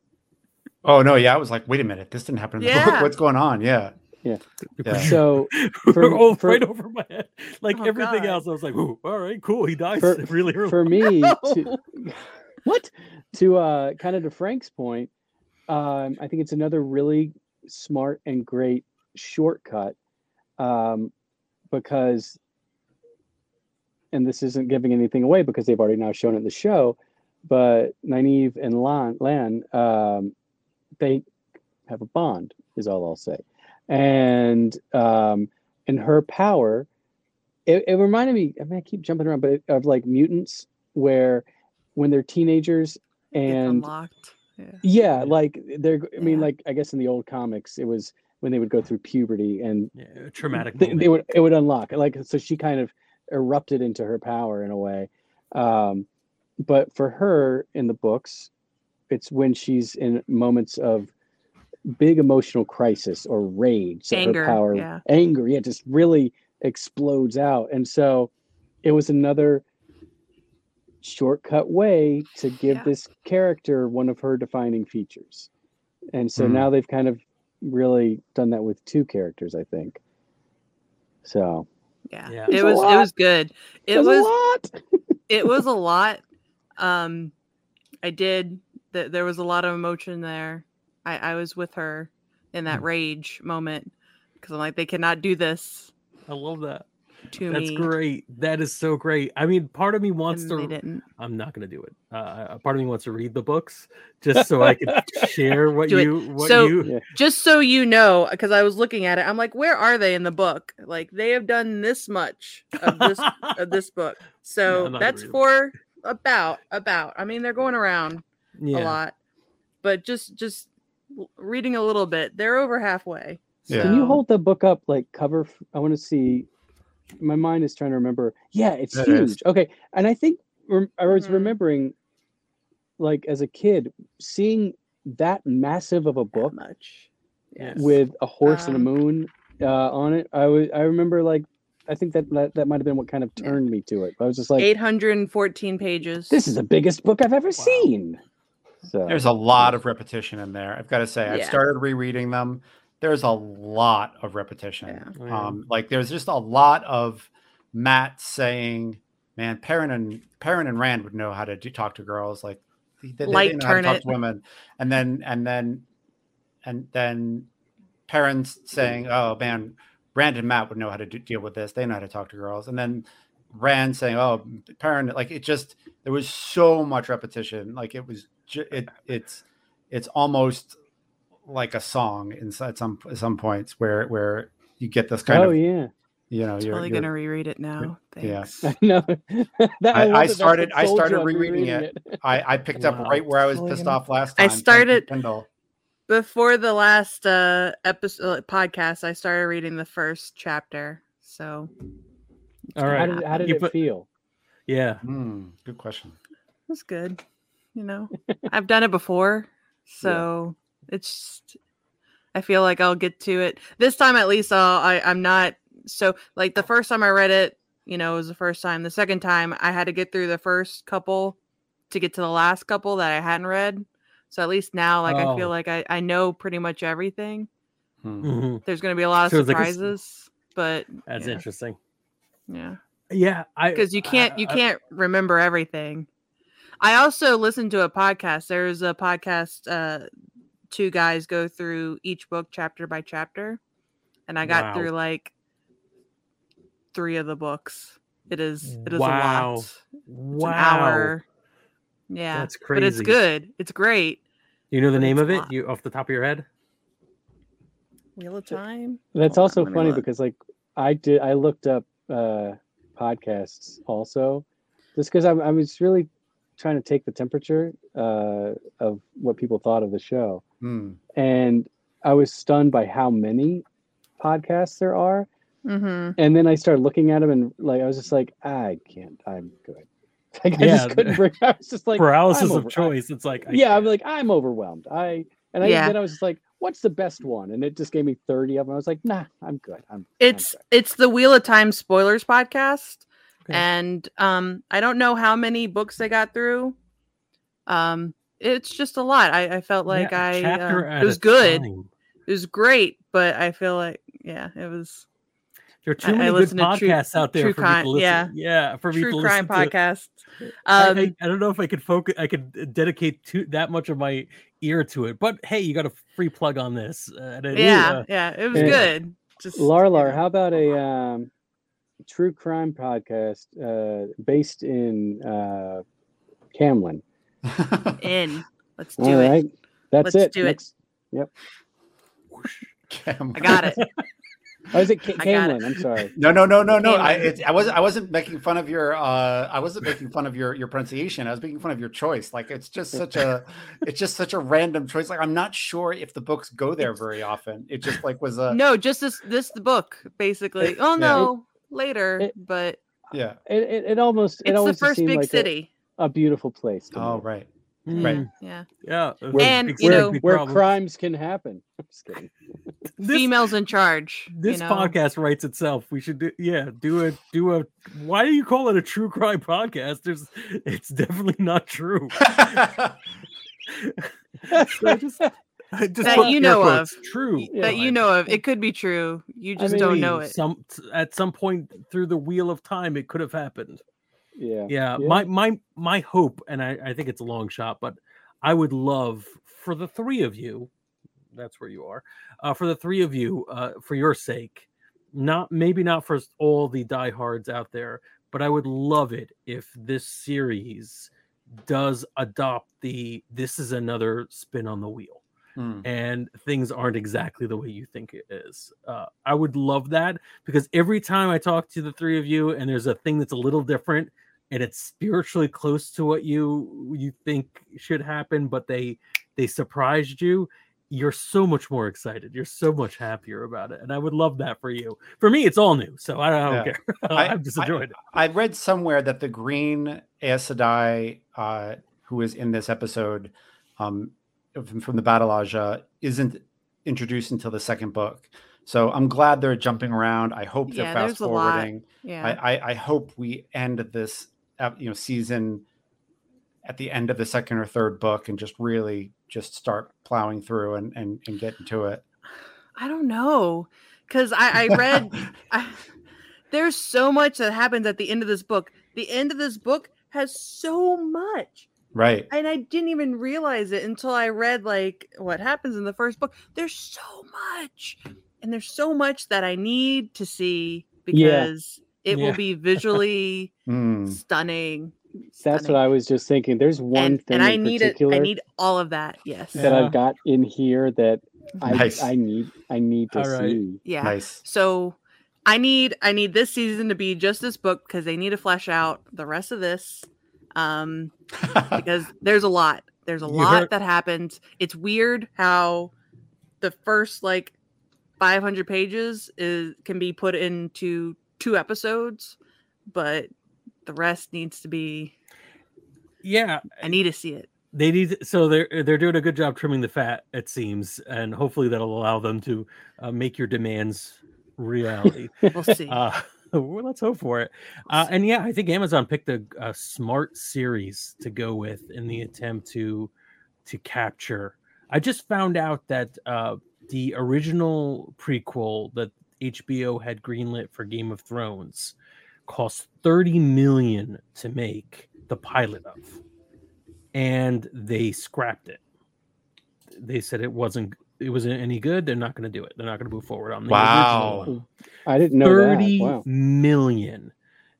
[SPEAKER 3] oh no, yeah, I was like, wait a minute, this didn't happen in the book.
[SPEAKER 4] Yeah.
[SPEAKER 3] What's going on? Yeah. Yeah.
[SPEAKER 2] so [laughs] for-
[SPEAKER 1] oh,
[SPEAKER 2] for-
[SPEAKER 1] right over my head. Like
[SPEAKER 4] Oh,
[SPEAKER 1] everything
[SPEAKER 4] God.
[SPEAKER 1] else, I was like, all right, cool." He dies
[SPEAKER 2] For- [laughs]
[SPEAKER 1] really early.
[SPEAKER 2] for me [laughs]
[SPEAKER 4] No.
[SPEAKER 2] to, what to uh kind of to frank's point um i think it's another really smart and great shortcut um because and this isn't giving anything away because they've already now shown it in the show but Nynaeve and Lan, Lan um they have a bond is all i'll say and um and her power it, it reminded me i mean i keep jumping around but it, of like mutants where when they're teenagers and
[SPEAKER 4] unlocked. Yeah.
[SPEAKER 2] yeah like they're i mean
[SPEAKER 4] Yeah.
[SPEAKER 2] like i guess in the old comics it was when they would go through puberty and
[SPEAKER 1] yeah, traumatic.
[SPEAKER 2] they, they would it would unlock like so she kind of erupted into her power in a way um but for her in the books it's when she's in moments of big emotional crisis or rage that
[SPEAKER 4] Anger,
[SPEAKER 2] her power
[SPEAKER 4] yeah.
[SPEAKER 2] anger yeah just really explodes out and so it was another shortcut way to give
[SPEAKER 4] Yeah.
[SPEAKER 2] this character one of her defining features and so
[SPEAKER 3] Hmm.
[SPEAKER 2] now they've kind of really done that with two characters i think so
[SPEAKER 4] Yeah.
[SPEAKER 1] Yeah.
[SPEAKER 4] It
[SPEAKER 2] There's
[SPEAKER 4] was it was good. It
[SPEAKER 2] There's a
[SPEAKER 4] was
[SPEAKER 2] lot. [laughs]
[SPEAKER 4] it was a lot. Um I did th- there was a lot of emotion there. I, I was with her in that
[SPEAKER 1] Mm.
[SPEAKER 4] rage moment because I'm like, they cannot do this
[SPEAKER 1] I love that.
[SPEAKER 4] to
[SPEAKER 1] That's
[SPEAKER 4] me.
[SPEAKER 1] great. That is so great. I mean, part of me wants
[SPEAKER 4] And they
[SPEAKER 1] to.
[SPEAKER 4] didn't.
[SPEAKER 1] I'm not going to do it. Uh, part of me wants to read the books just so I can [laughs] share what
[SPEAKER 4] Do it.
[SPEAKER 1] you what
[SPEAKER 4] So-
[SPEAKER 1] you.
[SPEAKER 4] Just so you know, because I was looking at it, I'm like, where are they in the book? Like they have done this much of this of this [laughs] book. So
[SPEAKER 1] I'm not gonna
[SPEAKER 4] that's
[SPEAKER 1] read 'em.
[SPEAKER 4] for about about. I mean, they're going around a lot, but just just l- reading a little bit, they're over halfway.
[SPEAKER 3] Yeah.
[SPEAKER 2] Can you hold the book up like cover? f- I want to see. My mind is trying to remember. Yeah, it's
[SPEAKER 3] It
[SPEAKER 2] huge.
[SPEAKER 3] is.
[SPEAKER 2] Okay, and I think rem- I was
[SPEAKER 4] Mhm.
[SPEAKER 2] remembering, like as a kid, seeing that massive of a
[SPEAKER 4] that
[SPEAKER 2] book
[SPEAKER 4] much?
[SPEAKER 1] Yes.
[SPEAKER 2] with a horse and a
[SPEAKER 4] Um,
[SPEAKER 2] moon uh, on it. I was. I remember like. I think that that, that might have been what kind of
[SPEAKER 4] Yeah.
[SPEAKER 2] turned me to it. I was just like,
[SPEAKER 4] 814 pages.
[SPEAKER 2] "This is the biggest book I've ever seen." So
[SPEAKER 3] There's a lot of repetition in there. I've got to say, I've started rereading them. There's a lot of repetition.
[SPEAKER 4] Yeah.
[SPEAKER 1] Yeah.
[SPEAKER 3] Um, like there's just a lot of Mat saying, "Man, Perrin and Perrin and Rand would know how to do, talk to girls. Like they, they, they
[SPEAKER 4] Light
[SPEAKER 3] know how to
[SPEAKER 4] turn
[SPEAKER 3] talk to women." And then and then and then Perrin's saying, "Oh man, Rand and Mat would know how to do, deal with this. They know how to talk to girls." And then Rand saying, "Oh, Perrin," like it just there was so much repetition. Like it was, ju- it it's it's almost like a song inside some some points where where you get this kind
[SPEAKER 2] oh
[SPEAKER 3] of
[SPEAKER 2] yeah.
[SPEAKER 3] you know you're,
[SPEAKER 4] Totally
[SPEAKER 3] you're-
[SPEAKER 4] gonna reread it now.
[SPEAKER 3] yeah.
[SPEAKER 4] Thanks. [laughs]
[SPEAKER 2] I know. [laughs] That-
[SPEAKER 3] I-
[SPEAKER 2] love
[SPEAKER 3] I started- I started rereading
[SPEAKER 2] rereading
[SPEAKER 3] it. [laughs] I, I picked up right where I was
[SPEAKER 4] Totally
[SPEAKER 3] pissed
[SPEAKER 4] gonna-
[SPEAKER 3] off last time. I
[SPEAKER 4] started-
[SPEAKER 3] Kendall.
[SPEAKER 4] Before the last uh episode podcast, I started reading the first chapter. So
[SPEAKER 1] all right,
[SPEAKER 2] How
[SPEAKER 1] right.
[SPEAKER 2] did, how did
[SPEAKER 1] You
[SPEAKER 2] it
[SPEAKER 1] put-
[SPEAKER 2] feel?
[SPEAKER 1] Yeah.
[SPEAKER 3] Hmm, good question.
[SPEAKER 4] it was good. You know, [laughs] I've done it before, so it's. just- I feel like I'll get to it this time. At least I'll. I, I'm not so like the first time I read it. You know, it was the first time. The second time, I had to get through the first couple to get to the last couple that I hadn't read. So at least now, like I
[SPEAKER 1] Oh.
[SPEAKER 4] feel like I, I know pretty much everything.
[SPEAKER 3] Hmm.
[SPEAKER 1] Mhm.
[SPEAKER 4] There's going to be a lot of
[SPEAKER 1] So it's like a s-
[SPEAKER 4] surprises, but
[SPEAKER 1] That's
[SPEAKER 4] yeah,
[SPEAKER 1] interesting.
[SPEAKER 4] yeah.
[SPEAKER 1] Yeah, I
[SPEAKER 4] because you can't you
[SPEAKER 1] I- I-
[SPEAKER 4] can't remember everything. I also listened to a podcast. There's a podcast. Uh, two guys go through each book chapter by chapter, and I got
[SPEAKER 1] Wow.
[SPEAKER 4] through like three of the books. It is it is
[SPEAKER 1] Wow.
[SPEAKER 4] a lot. It's
[SPEAKER 1] wow.
[SPEAKER 4] an hour. Yeah,
[SPEAKER 1] That's crazy.
[SPEAKER 4] but it's good. It's great.
[SPEAKER 1] You know the name of it? You off the top of your head?
[SPEAKER 4] Wheel of Time.
[SPEAKER 2] That's
[SPEAKER 4] Hold on,
[SPEAKER 2] also funny
[SPEAKER 4] look.
[SPEAKER 2] because like I did I looked up uh podcasts also just because I, I was really trying to take the temperature uh of what people thought of the show
[SPEAKER 3] Hmm.
[SPEAKER 2] and I was stunned by how many podcasts there are
[SPEAKER 4] Mm-hmm.
[SPEAKER 2] and then I started looking at them and like I was just like I can't I'm good [laughs] like I
[SPEAKER 1] Yeah,
[SPEAKER 2] just couldn't bring I was just like
[SPEAKER 1] Paralysis
[SPEAKER 2] I'm
[SPEAKER 1] of
[SPEAKER 2] over- I-
[SPEAKER 1] choice. it's like I
[SPEAKER 2] yeah, I'm like I'm overwhelmed. I and I,
[SPEAKER 4] Yeah.
[SPEAKER 2] then I was just like, what's the best one? And it just gave me 30 of them. I was like, nah, I'm good. I'm I'm
[SPEAKER 4] It's
[SPEAKER 2] good.
[SPEAKER 4] it's the Wheel of Time spoilers podcast.
[SPEAKER 1] Okay.
[SPEAKER 4] and um i don't know how many books they got through um it's just a lot i, I felt like
[SPEAKER 1] Yeah, a
[SPEAKER 4] i
[SPEAKER 1] chapter
[SPEAKER 4] uh, it was good
[SPEAKER 1] time.
[SPEAKER 4] it was great but i feel like yeah it was
[SPEAKER 1] There are too
[SPEAKER 4] I- I
[SPEAKER 1] many good
[SPEAKER 4] listen to true-
[SPEAKER 1] podcasts out there
[SPEAKER 4] true
[SPEAKER 1] for me to listen.
[SPEAKER 4] yeah.
[SPEAKER 1] yeah, for me to
[SPEAKER 4] true crime
[SPEAKER 1] listen to.
[SPEAKER 4] podcast
[SPEAKER 1] I-
[SPEAKER 4] um
[SPEAKER 1] I, I don't know if I could focus. I could uh, dedicate to that much of my ear to it. But hey, you got a free plug on this. Uh, and it-
[SPEAKER 4] yeah
[SPEAKER 1] uh,
[SPEAKER 4] yeah it was
[SPEAKER 2] Yeah.
[SPEAKER 4] good just
[SPEAKER 2] Larlar, how about a um, true crime podcast uh, based in uh, Caemlyn?
[SPEAKER 4] in let's do
[SPEAKER 2] All
[SPEAKER 4] it
[SPEAKER 2] right, that's
[SPEAKER 4] Let's
[SPEAKER 2] it.
[SPEAKER 4] do it.
[SPEAKER 2] Next-
[SPEAKER 3] Cam-
[SPEAKER 4] i got it [laughs]
[SPEAKER 2] Oh, is it Ca-
[SPEAKER 4] I got it.
[SPEAKER 2] Caemlyn? I'm sorry.
[SPEAKER 3] No, no, no, no, no. I, it, I wasn't. I wasn't making fun of your. Uh, I wasn't making fun of your your pronunciation. I was making fun of your choice. Like it's just such a, [laughs] it's just such a random choice. Like I'm not sure if the books go there very often. It just like was a
[SPEAKER 4] no just this this the book basically oh no later
[SPEAKER 2] it-
[SPEAKER 4] but
[SPEAKER 3] yeah.
[SPEAKER 2] It, it, it almost it
[SPEAKER 4] it's the first big
[SPEAKER 2] like a-
[SPEAKER 4] city
[SPEAKER 2] A, beautiful place. To
[SPEAKER 3] Oh
[SPEAKER 2] me,
[SPEAKER 3] right.
[SPEAKER 1] mm,
[SPEAKER 4] yeah
[SPEAKER 1] Yeah. uh,
[SPEAKER 2] Where-
[SPEAKER 4] And,
[SPEAKER 1] big
[SPEAKER 4] you know-
[SPEAKER 2] where
[SPEAKER 1] problems.
[SPEAKER 2] crimes can happen. [laughs] I'm just kidding. [laughs]
[SPEAKER 1] This-
[SPEAKER 4] females in charge
[SPEAKER 1] This
[SPEAKER 4] you know?
[SPEAKER 1] podcast writes itself. We should do yeah, do a do a why do you call it a true crime podcast? There's it's definitely not true. [laughs] So just [laughs]
[SPEAKER 4] That you know of.
[SPEAKER 1] True.
[SPEAKER 4] that you know of. It could be true. You
[SPEAKER 2] I
[SPEAKER 4] just don't know it.
[SPEAKER 1] Some at some point through the wheel of time it could have happened.
[SPEAKER 2] Yeah.
[SPEAKER 1] Yeah,
[SPEAKER 2] Yeah.
[SPEAKER 1] my my my hope, and I, I think it's a long shot, but I would love for the three of you, that's where you are, uh, for the three of you, uh, for your sake, not maybe not for all the diehards out there, but I would love it if this series does adopt the this is another spin on the wheel
[SPEAKER 3] Hmm.
[SPEAKER 1] and things aren't exactly the way you think it is. Uh, I would love that because every time I talk to the three of you and there's a thing that's a little different and it's spiritually close to what you you think should happen, but they they surprised you, you're so much more excited. You're so much happier about it, and I would love that for you. For me, it's all new, so I don't, I don't
[SPEAKER 3] Yeah.
[SPEAKER 1] care. [laughs]
[SPEAKER 3] I-
[SPEAKER 1] I, have just
[SPEAKER 3] I-
[SPEAKER 1] enjoyed it.
[SPEAKER 3] I read somewhere that the green Aes Sedai, uh, who is in this episode, um, from, from the Battle Ajah, uh, isn't introduced until the second book. So I'm glad they're jumping around. I hope they're
[SPEAKER 4] Yeah,
[SPEAKER 3] fast
[SPEAKER 4] there's a lot.
[SPEAKER 3] forwarding.
[SPEAKER 4] Yeah.
[SPEAKER 3] I, I, I hope we end this, uh, you know, season at the end of the second or third book and just really just start plowing through and and, and get into it.
[SPEAKER 4] I don't know. Cause I, I read [laughs] I, there's so much that happens at the end of this book. The end of this book has so much.
[SPEAKER 3] Right.
[SPEAKER 4] and I didn't even realize it until I read like what happens in the first book. There's so much, and there's so much that I need to see
[SPEAKER 2] Yeah.
[SPEAKER 4] because it
[SPEAKER 1] Yeah.
[SPEAKER 4] will be [laughs] visually
[SPEAKER 3] Mm.
[SPEAKER 4] stunning.
[SPEAKER 2] That's
[SPEAKER 4] stunning.
[SPEAKER 2] what I was just thinking. There's one
[SPEAKER 4] and,
[SPEAKER 2] thing
[SPEAKER 4] and I
[SPEAKER 2] in
[SPEAKER 4] need it.
[SPEAKER 2] particular
[SPEAKER 4] I need all of that. Yes.
[SPEAKER 2] that
[SPEAKER 1] Yeah.
[SPEAKER 2] I've got in here that I
[SPEAKER 3] Nice.
[SPEAKER 2] I need I need to
[SPEAKER 1] All right.
[SPEAKER 2] see.
[SPEAKER 4] Yeah.
[SPEAKER 3] Nice.
[SPEAKER 4] So I need I need this season to be just this book because they need to flesh out the rest of this. Um [laughs] because there's a lot. There's a
[SPEAKER 1] You
[SPEAKER 4] lot
[SPEAKER 1] heard-
[SPEAKER 4] that happens. It's weird how the first like 500 pages is can be put into two episodes, but the rest needs to be.
[SPEAKER 1] Yeah,
[SPEAKER 4] I need to see it.
[SPEAKER 1] they need so they're they're doing a good job trimming the fat it seems and hopefully that'll allow them to uh, make your demands reality [laughs]
[SPEAKER 4] We'll see.
[SPEAKER 1] uh [laughs] well, let's hope for it. Uh, and yeah i think amazon picked a, a smart series to go with in the attempt to to capture. I just found out that uh the original prequel that hbo had greenlit for game of thrones cost 30 million to make the pilot of. And they scrapped it. They said it wasn't it wasn't any good. They're not going to do it. They're not going to move forward on the
[SPEAKER 3] Wow.
[SPEAKER 1] original.
[SPEAKER 2] I didn't know
[SPEAKER 1] Thirty
[SPEAKER 2] that. Wow.
[SPEAKER 1] million.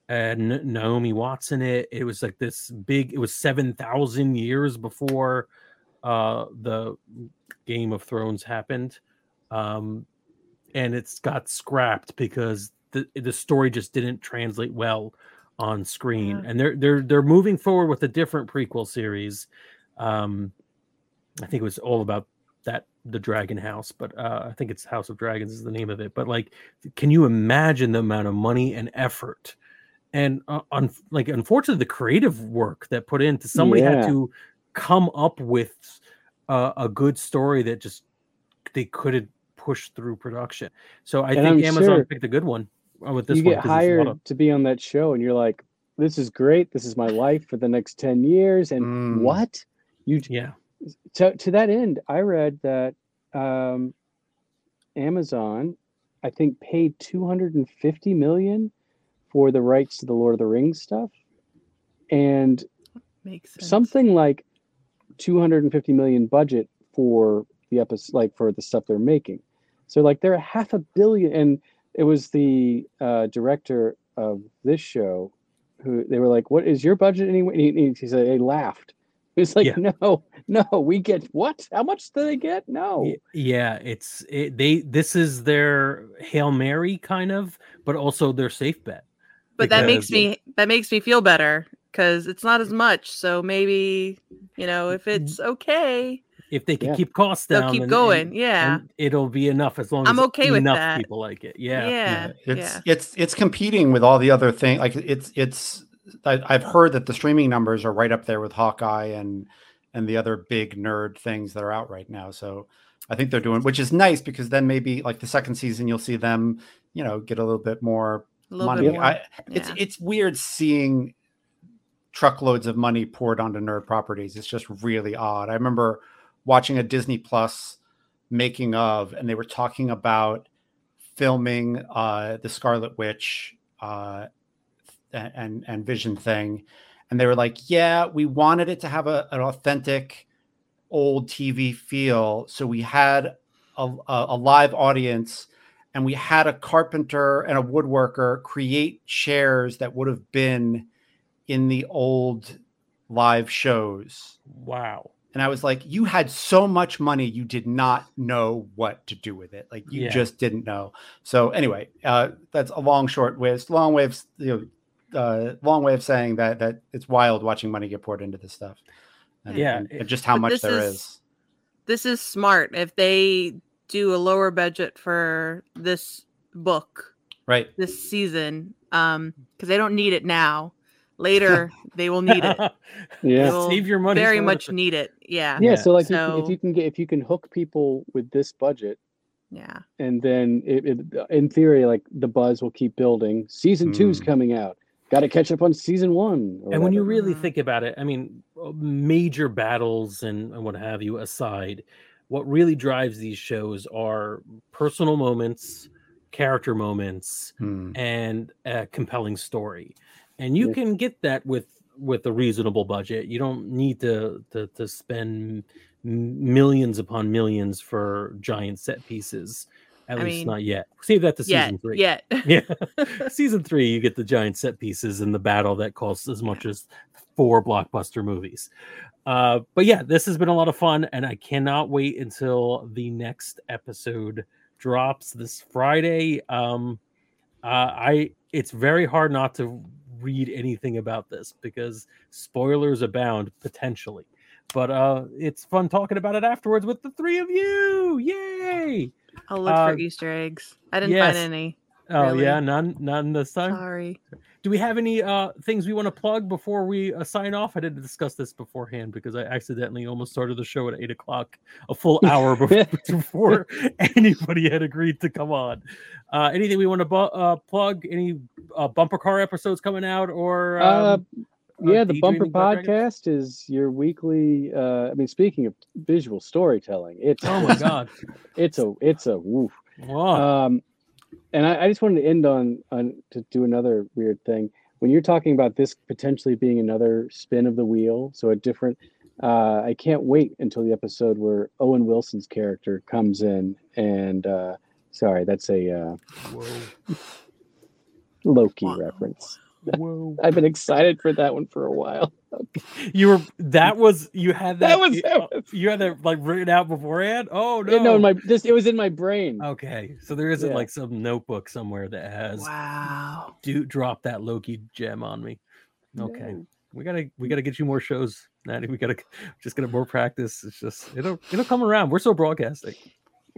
[SPEAKER 1] And Naomi Watts in it. It was like this big. It was seven thousand years before uh, the Game of Thrones happened, um, and it's got scrapped because the the story just didn't translate well on screen.
[SPEAKER 4] Yeah.
[SPEAKER 1] And they're they're they're moving forward with a different prequel series. Um, I think it was all about that the Dragon House, but uh, I think it's House of Dragons is the name of it. But like, can you imagine the amount of money and effort? And uh, un- like, unfortunately, the creative work that put into somebody had to come up with uh, a good story that just they couldn't push through production. So I
[SPEAKER 2] And
[SPEAKER 1] think
[SPEAKER 2] I'm
[SPEAKER 1] Amazon
[SPEAKER 2] sure
[SPEAKER 1] picked a good one uh, with this
[SPEAKER 2] you
[SPEAKER 1] one.
[SPEAKER 2] get
[SPEAKER 1] 'cause it's a lot
[SPEAKER 2] hired
[SPEAKER 1] of-
[SPEAKER 2] to be on that show, and you're like, "This is great. This is my life for the next ten years." And
[SPEAKER 3] Mm.
[SPEAKER 2] what you
[SPEAKER 1] yeah,
[SPEAKER 2] to to that end, I read that um, Amazon, I think, paid two hundred and fifty million for the rights to the Lord of the Rings stuff, and something like 250 million budget for the episode like for the stuff they're making. So like they're a half a billion and it was the uh, director of this show who they were like what is your budget anyway? And he, he said he laughed it's like
[SPEAKER 1] Yeah.
[SPEAKER 2] no no we get what how much do they get no
[SPEAKER 1] yeah it's it, they this is their hail mary kind of but also their safe bet
[SPEAKER 4] but that makes me that makes me feel better because it's not as much. So maybe you know if mm-hmm. it's okay,
[SPEAKER 1] if they can
[SPEAKER 2] Yeah.
[SPEAKER 1] keep costs down, they'll
[SPEAKER 4] keep
[SPEAKER 1] and-
[SPEAKER 4] going.
[SPEAKER 1] and-
[SPEAKER 4] yeah,
[SPEAKER 1] and it'll be enough as long as I'm
[SPEAKER 4] okay with
[SPEAKER 1] enough
[SPEAKER 4] that.
[SPEAKER 1] people like it
[SPEAKER 4] yeah,
[SPEAKER 1] yeah
[SPEAKER 4] yeah.
[SPEAKER 3] it's it's it's competing with all the other things. Like it's it's I, I've heard that the streaming numbers are right up there with Hawkeye and and the other big nerd things that are out right now. So I think they're doing, which is nice because then maybe like the second season you'll see them, you know, get a little bit more
[SPEAKER 4] little
[SPEAKER 3] money.
[SPEAKER 4] bit more.
[SPEAKER 3] I, it's
[SPEAKER 4] yeah.
[SPEAKER 3] it's weird seeing truckloads of money poured onto nerd properties. It's just really odd. I remember watching a Disney Plus making of, and they were talking about filming uh, the Scarlet Witch uh, and and Vision thing, and they were like, "Yeah, we wanted it to have a, an authentic old TV feel, so we had a, a, live audience." And we had a carpenter and a woodworker create chairs that would have been in the old live shows.
[SPEAKER 1] wow
[SPEAKER 3] And I was like, you had so much money, you did not know what to do with it. Like you
[SPEAKER 1] Yeah.
[SPEAKER 3] just didn't know. So anyway, uh, that's a long, short way. Long of you know, uh, long way of saying that that it's wild watching money get poured into this stuff. And,
[SPEAKER 1] Yeah,
[SPEAKER 3] and, and just how
[SPEAKER 4] But
[SPEAKER 3] much there
[SPEAKER 4] is-
[SPEAKER 3] is.
[SPEAKER 4] this is smart if they do a lower budget for this book
[SPEAKER 3] Right.
[SPEAKER 4] this season um because they don't need it now later [laughs] they will need it
[SPEAKER 2] yeah
[SPEAKER 4] They will
[SPEAKER 1] Save your money
[SPEAKER 4] very
[SPEAKER 1] for
[SPEAKER 4] much
[SPEAKER 1] other-
[SPEAKER 4] need it yeah
[SPEAKER 2] yeah
[SPEAKER 1] Yeah.
[SPEAKER 2] so like you can, if you can get if you can hook people with this budget
[SPEAKER 4] yeah
[SPEAKER 2] and then it, it, in theory like the buzz will keep building season two's
[SPEAKER 3] Mm.
[SPEAKER 2] coming out got to catch up on season one or
[SPEAKER 1] and when you really
[SPEAKER 4] Mhm.
[SPEAKER 1] think about it i mean uh, major battles and, and what have you aside what really drives these shows are personal moments character moments
[SPEAKER 3] Hmm.
[SPEAKER 1] and a compelling story and you
[SPEAKER 2] Yeah.
[SPEAKER 1] can get that with with a reasonable budget. You don't need to to, to spend m- millions upon millions for giant set pieces. At
[SPEAKER 4] I
[SPEAKER 1] least
[SPEAKER 4] mean,
[SPEAKER 1] not yet. Save that to
[SPEAKER 4] Yet,
[SPEAKER 1] season three.
[SPEAKER 4] yet. [laughs]
[SPEAKER 1] Yeah. [laughs] season three, you get the giant set pieces and the battle that costs as much as four blockbuster movies. Uh, but yeah, this has been a lot of fun, and I cannot wait until the next episode drops this Friday. Um, uh, I it's very hard not to read anything about this because spoilers abound potentially. But uh, it's fun talking about it afterwards with the three of you. Yay!
[SPEAKER 4] I'll look
[SPEAKER 1] Uh,
[SPEAKER 4] for Easter eggs. I didn't
[SPEAKER 1] yes.
[SPEAKER 4] find any.
[SPEAKER 1] Oh
[SPEAKER 4] Really?
[SPEAKER 1] yeah, none none this time.
[SPEAKER 4] Sorry.
[SPEAKER 1] Do we have any uh things we want to plug before we uh, sign off? I didn't discuss this beforehand because I accidentally almost started the show at eight o'clock, a full [laughs] hour before, before anybody had agreed to come on. Uh, anything we want to bu- uh, plug? Any uh, bumper car episodes coming out or?
[SPEAKER 2] Uh,
[SPEAKER 1] Um,
[SPEAKER 2] yeah, the Bumper
[SPEAKER 1] daydreaming about?
[SPEAKER 2] Podcast is your weekly. Uh, I mean, speaking of visual storytelling, it's
[SPEAKER 1] oh my god! [laughs]
[SPEAKER 2] it's a it's a woof.
[SPEAKER 1] Wow.
[SPEAKER 2] Um, and I, I just wanted to end on on to do another weird thing. When you're talking about this potentially being another spin of the wheel, so a different. Uh, I can't wait until the episode where Owen Wilson's character comes in and. Uh, sorry, that's a uh,
[SPEAKER 1] whoa!
[SPEAKER 2] Loki
[SPEAKER 4] Wow.
[SPEAKER 2] reference.
[SPEAKER 1] Whoa!
[SPEAKER 2] I've been excited for that one for a while.
[SPEAKER 1] You were that was you had that,
[SPEAKER 2] That was-
[SPEAKER 1] you,
[SPEAKER 2] that was-
[SPEAKER 1] you had that like written out beforehand. Oh no!
[SPEAKER 2] Yeah, No, my just it was in my brain.
[SPEAKER 1] Okay, so there isn't
[SPEAKER 2] Yeah.
[SPEAKER 1] like some notebook somewhere that has
[SPEAKER 4] Wow.
[SPEAKER 1] do drop that Loki gem on me. Okay,
[SPEAKER 2] No.
[SPEAKER 1] we gotta we gotta get you more shows, Natty. We gotta [laughs] just get more practice. It's just it'll it'll come around. We're still broadcasting. [laughs]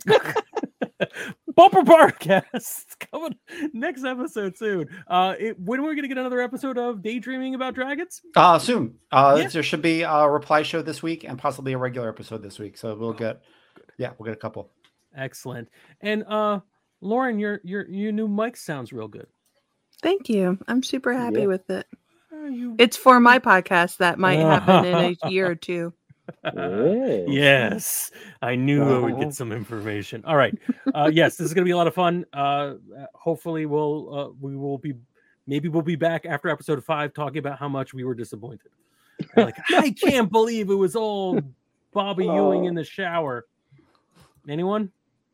[SPEAKER 1] [laughs] Bumper podcast [laughs] coming next episode soon. Uh, it, when are we gonna get another episode of Daydreaming about Dragons?
[SPEAKER 3] Uh, soon. Uh,
[SPEAKER 1] Yeah.
[SPEAKER 3] there should be a reply show this week and possibly a regular episode this week. So we'll get, yeah, we'll get a couple.
[SPEAKER 1] Excellent. And uh, Lauren, your your your new mic sounds real good.
[SPEAKER 4] Thank you. I'm super happy
[SPEAKER 2] Yeah.
[SPEAKER 4] with it.
[SPEAKER 1] You
[SPEAKER 4] It's for my podcast that might happen in a year or two.
[SPEAKER 2] Yeah.
[SPEAKER 1] yes, I knew I would
[SPEAKER 2] Uh-huh.
[SPEAKER 1] get some information. All right, uh, yes, this is going to be a lot of fun. Uh, uh, hopefully, we'll uh, we will be maybe we'll be back after episode five talking about how much we were disappointed. Like [laughs] I can't believe it was all Bobby Ewing in the shower. Anyone?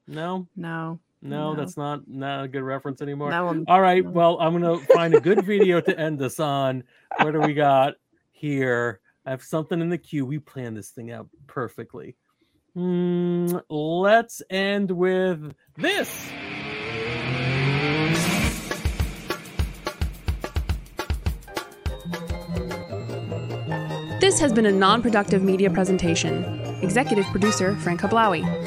[SPEAKER 1] No,
[SPEAKER 4] No.
[SPEAKER 1] no,
[SPEAKER 4] No.
[SPEAKER 1] that's not not a good reference anymore.
[SPEAKER 4] That.
[SPEAKER 1] All right.
[SPEAKER 4] No.
[SPEAKER 1] Well, I'm gonna find a good video to end this on. What do we got here? I have something in the queue. We planned this thing out perfectly. Hmm, let's end with this.
[SPEAKER 5] This has been a non productive media presentation. Executive producer Frank Hablawi.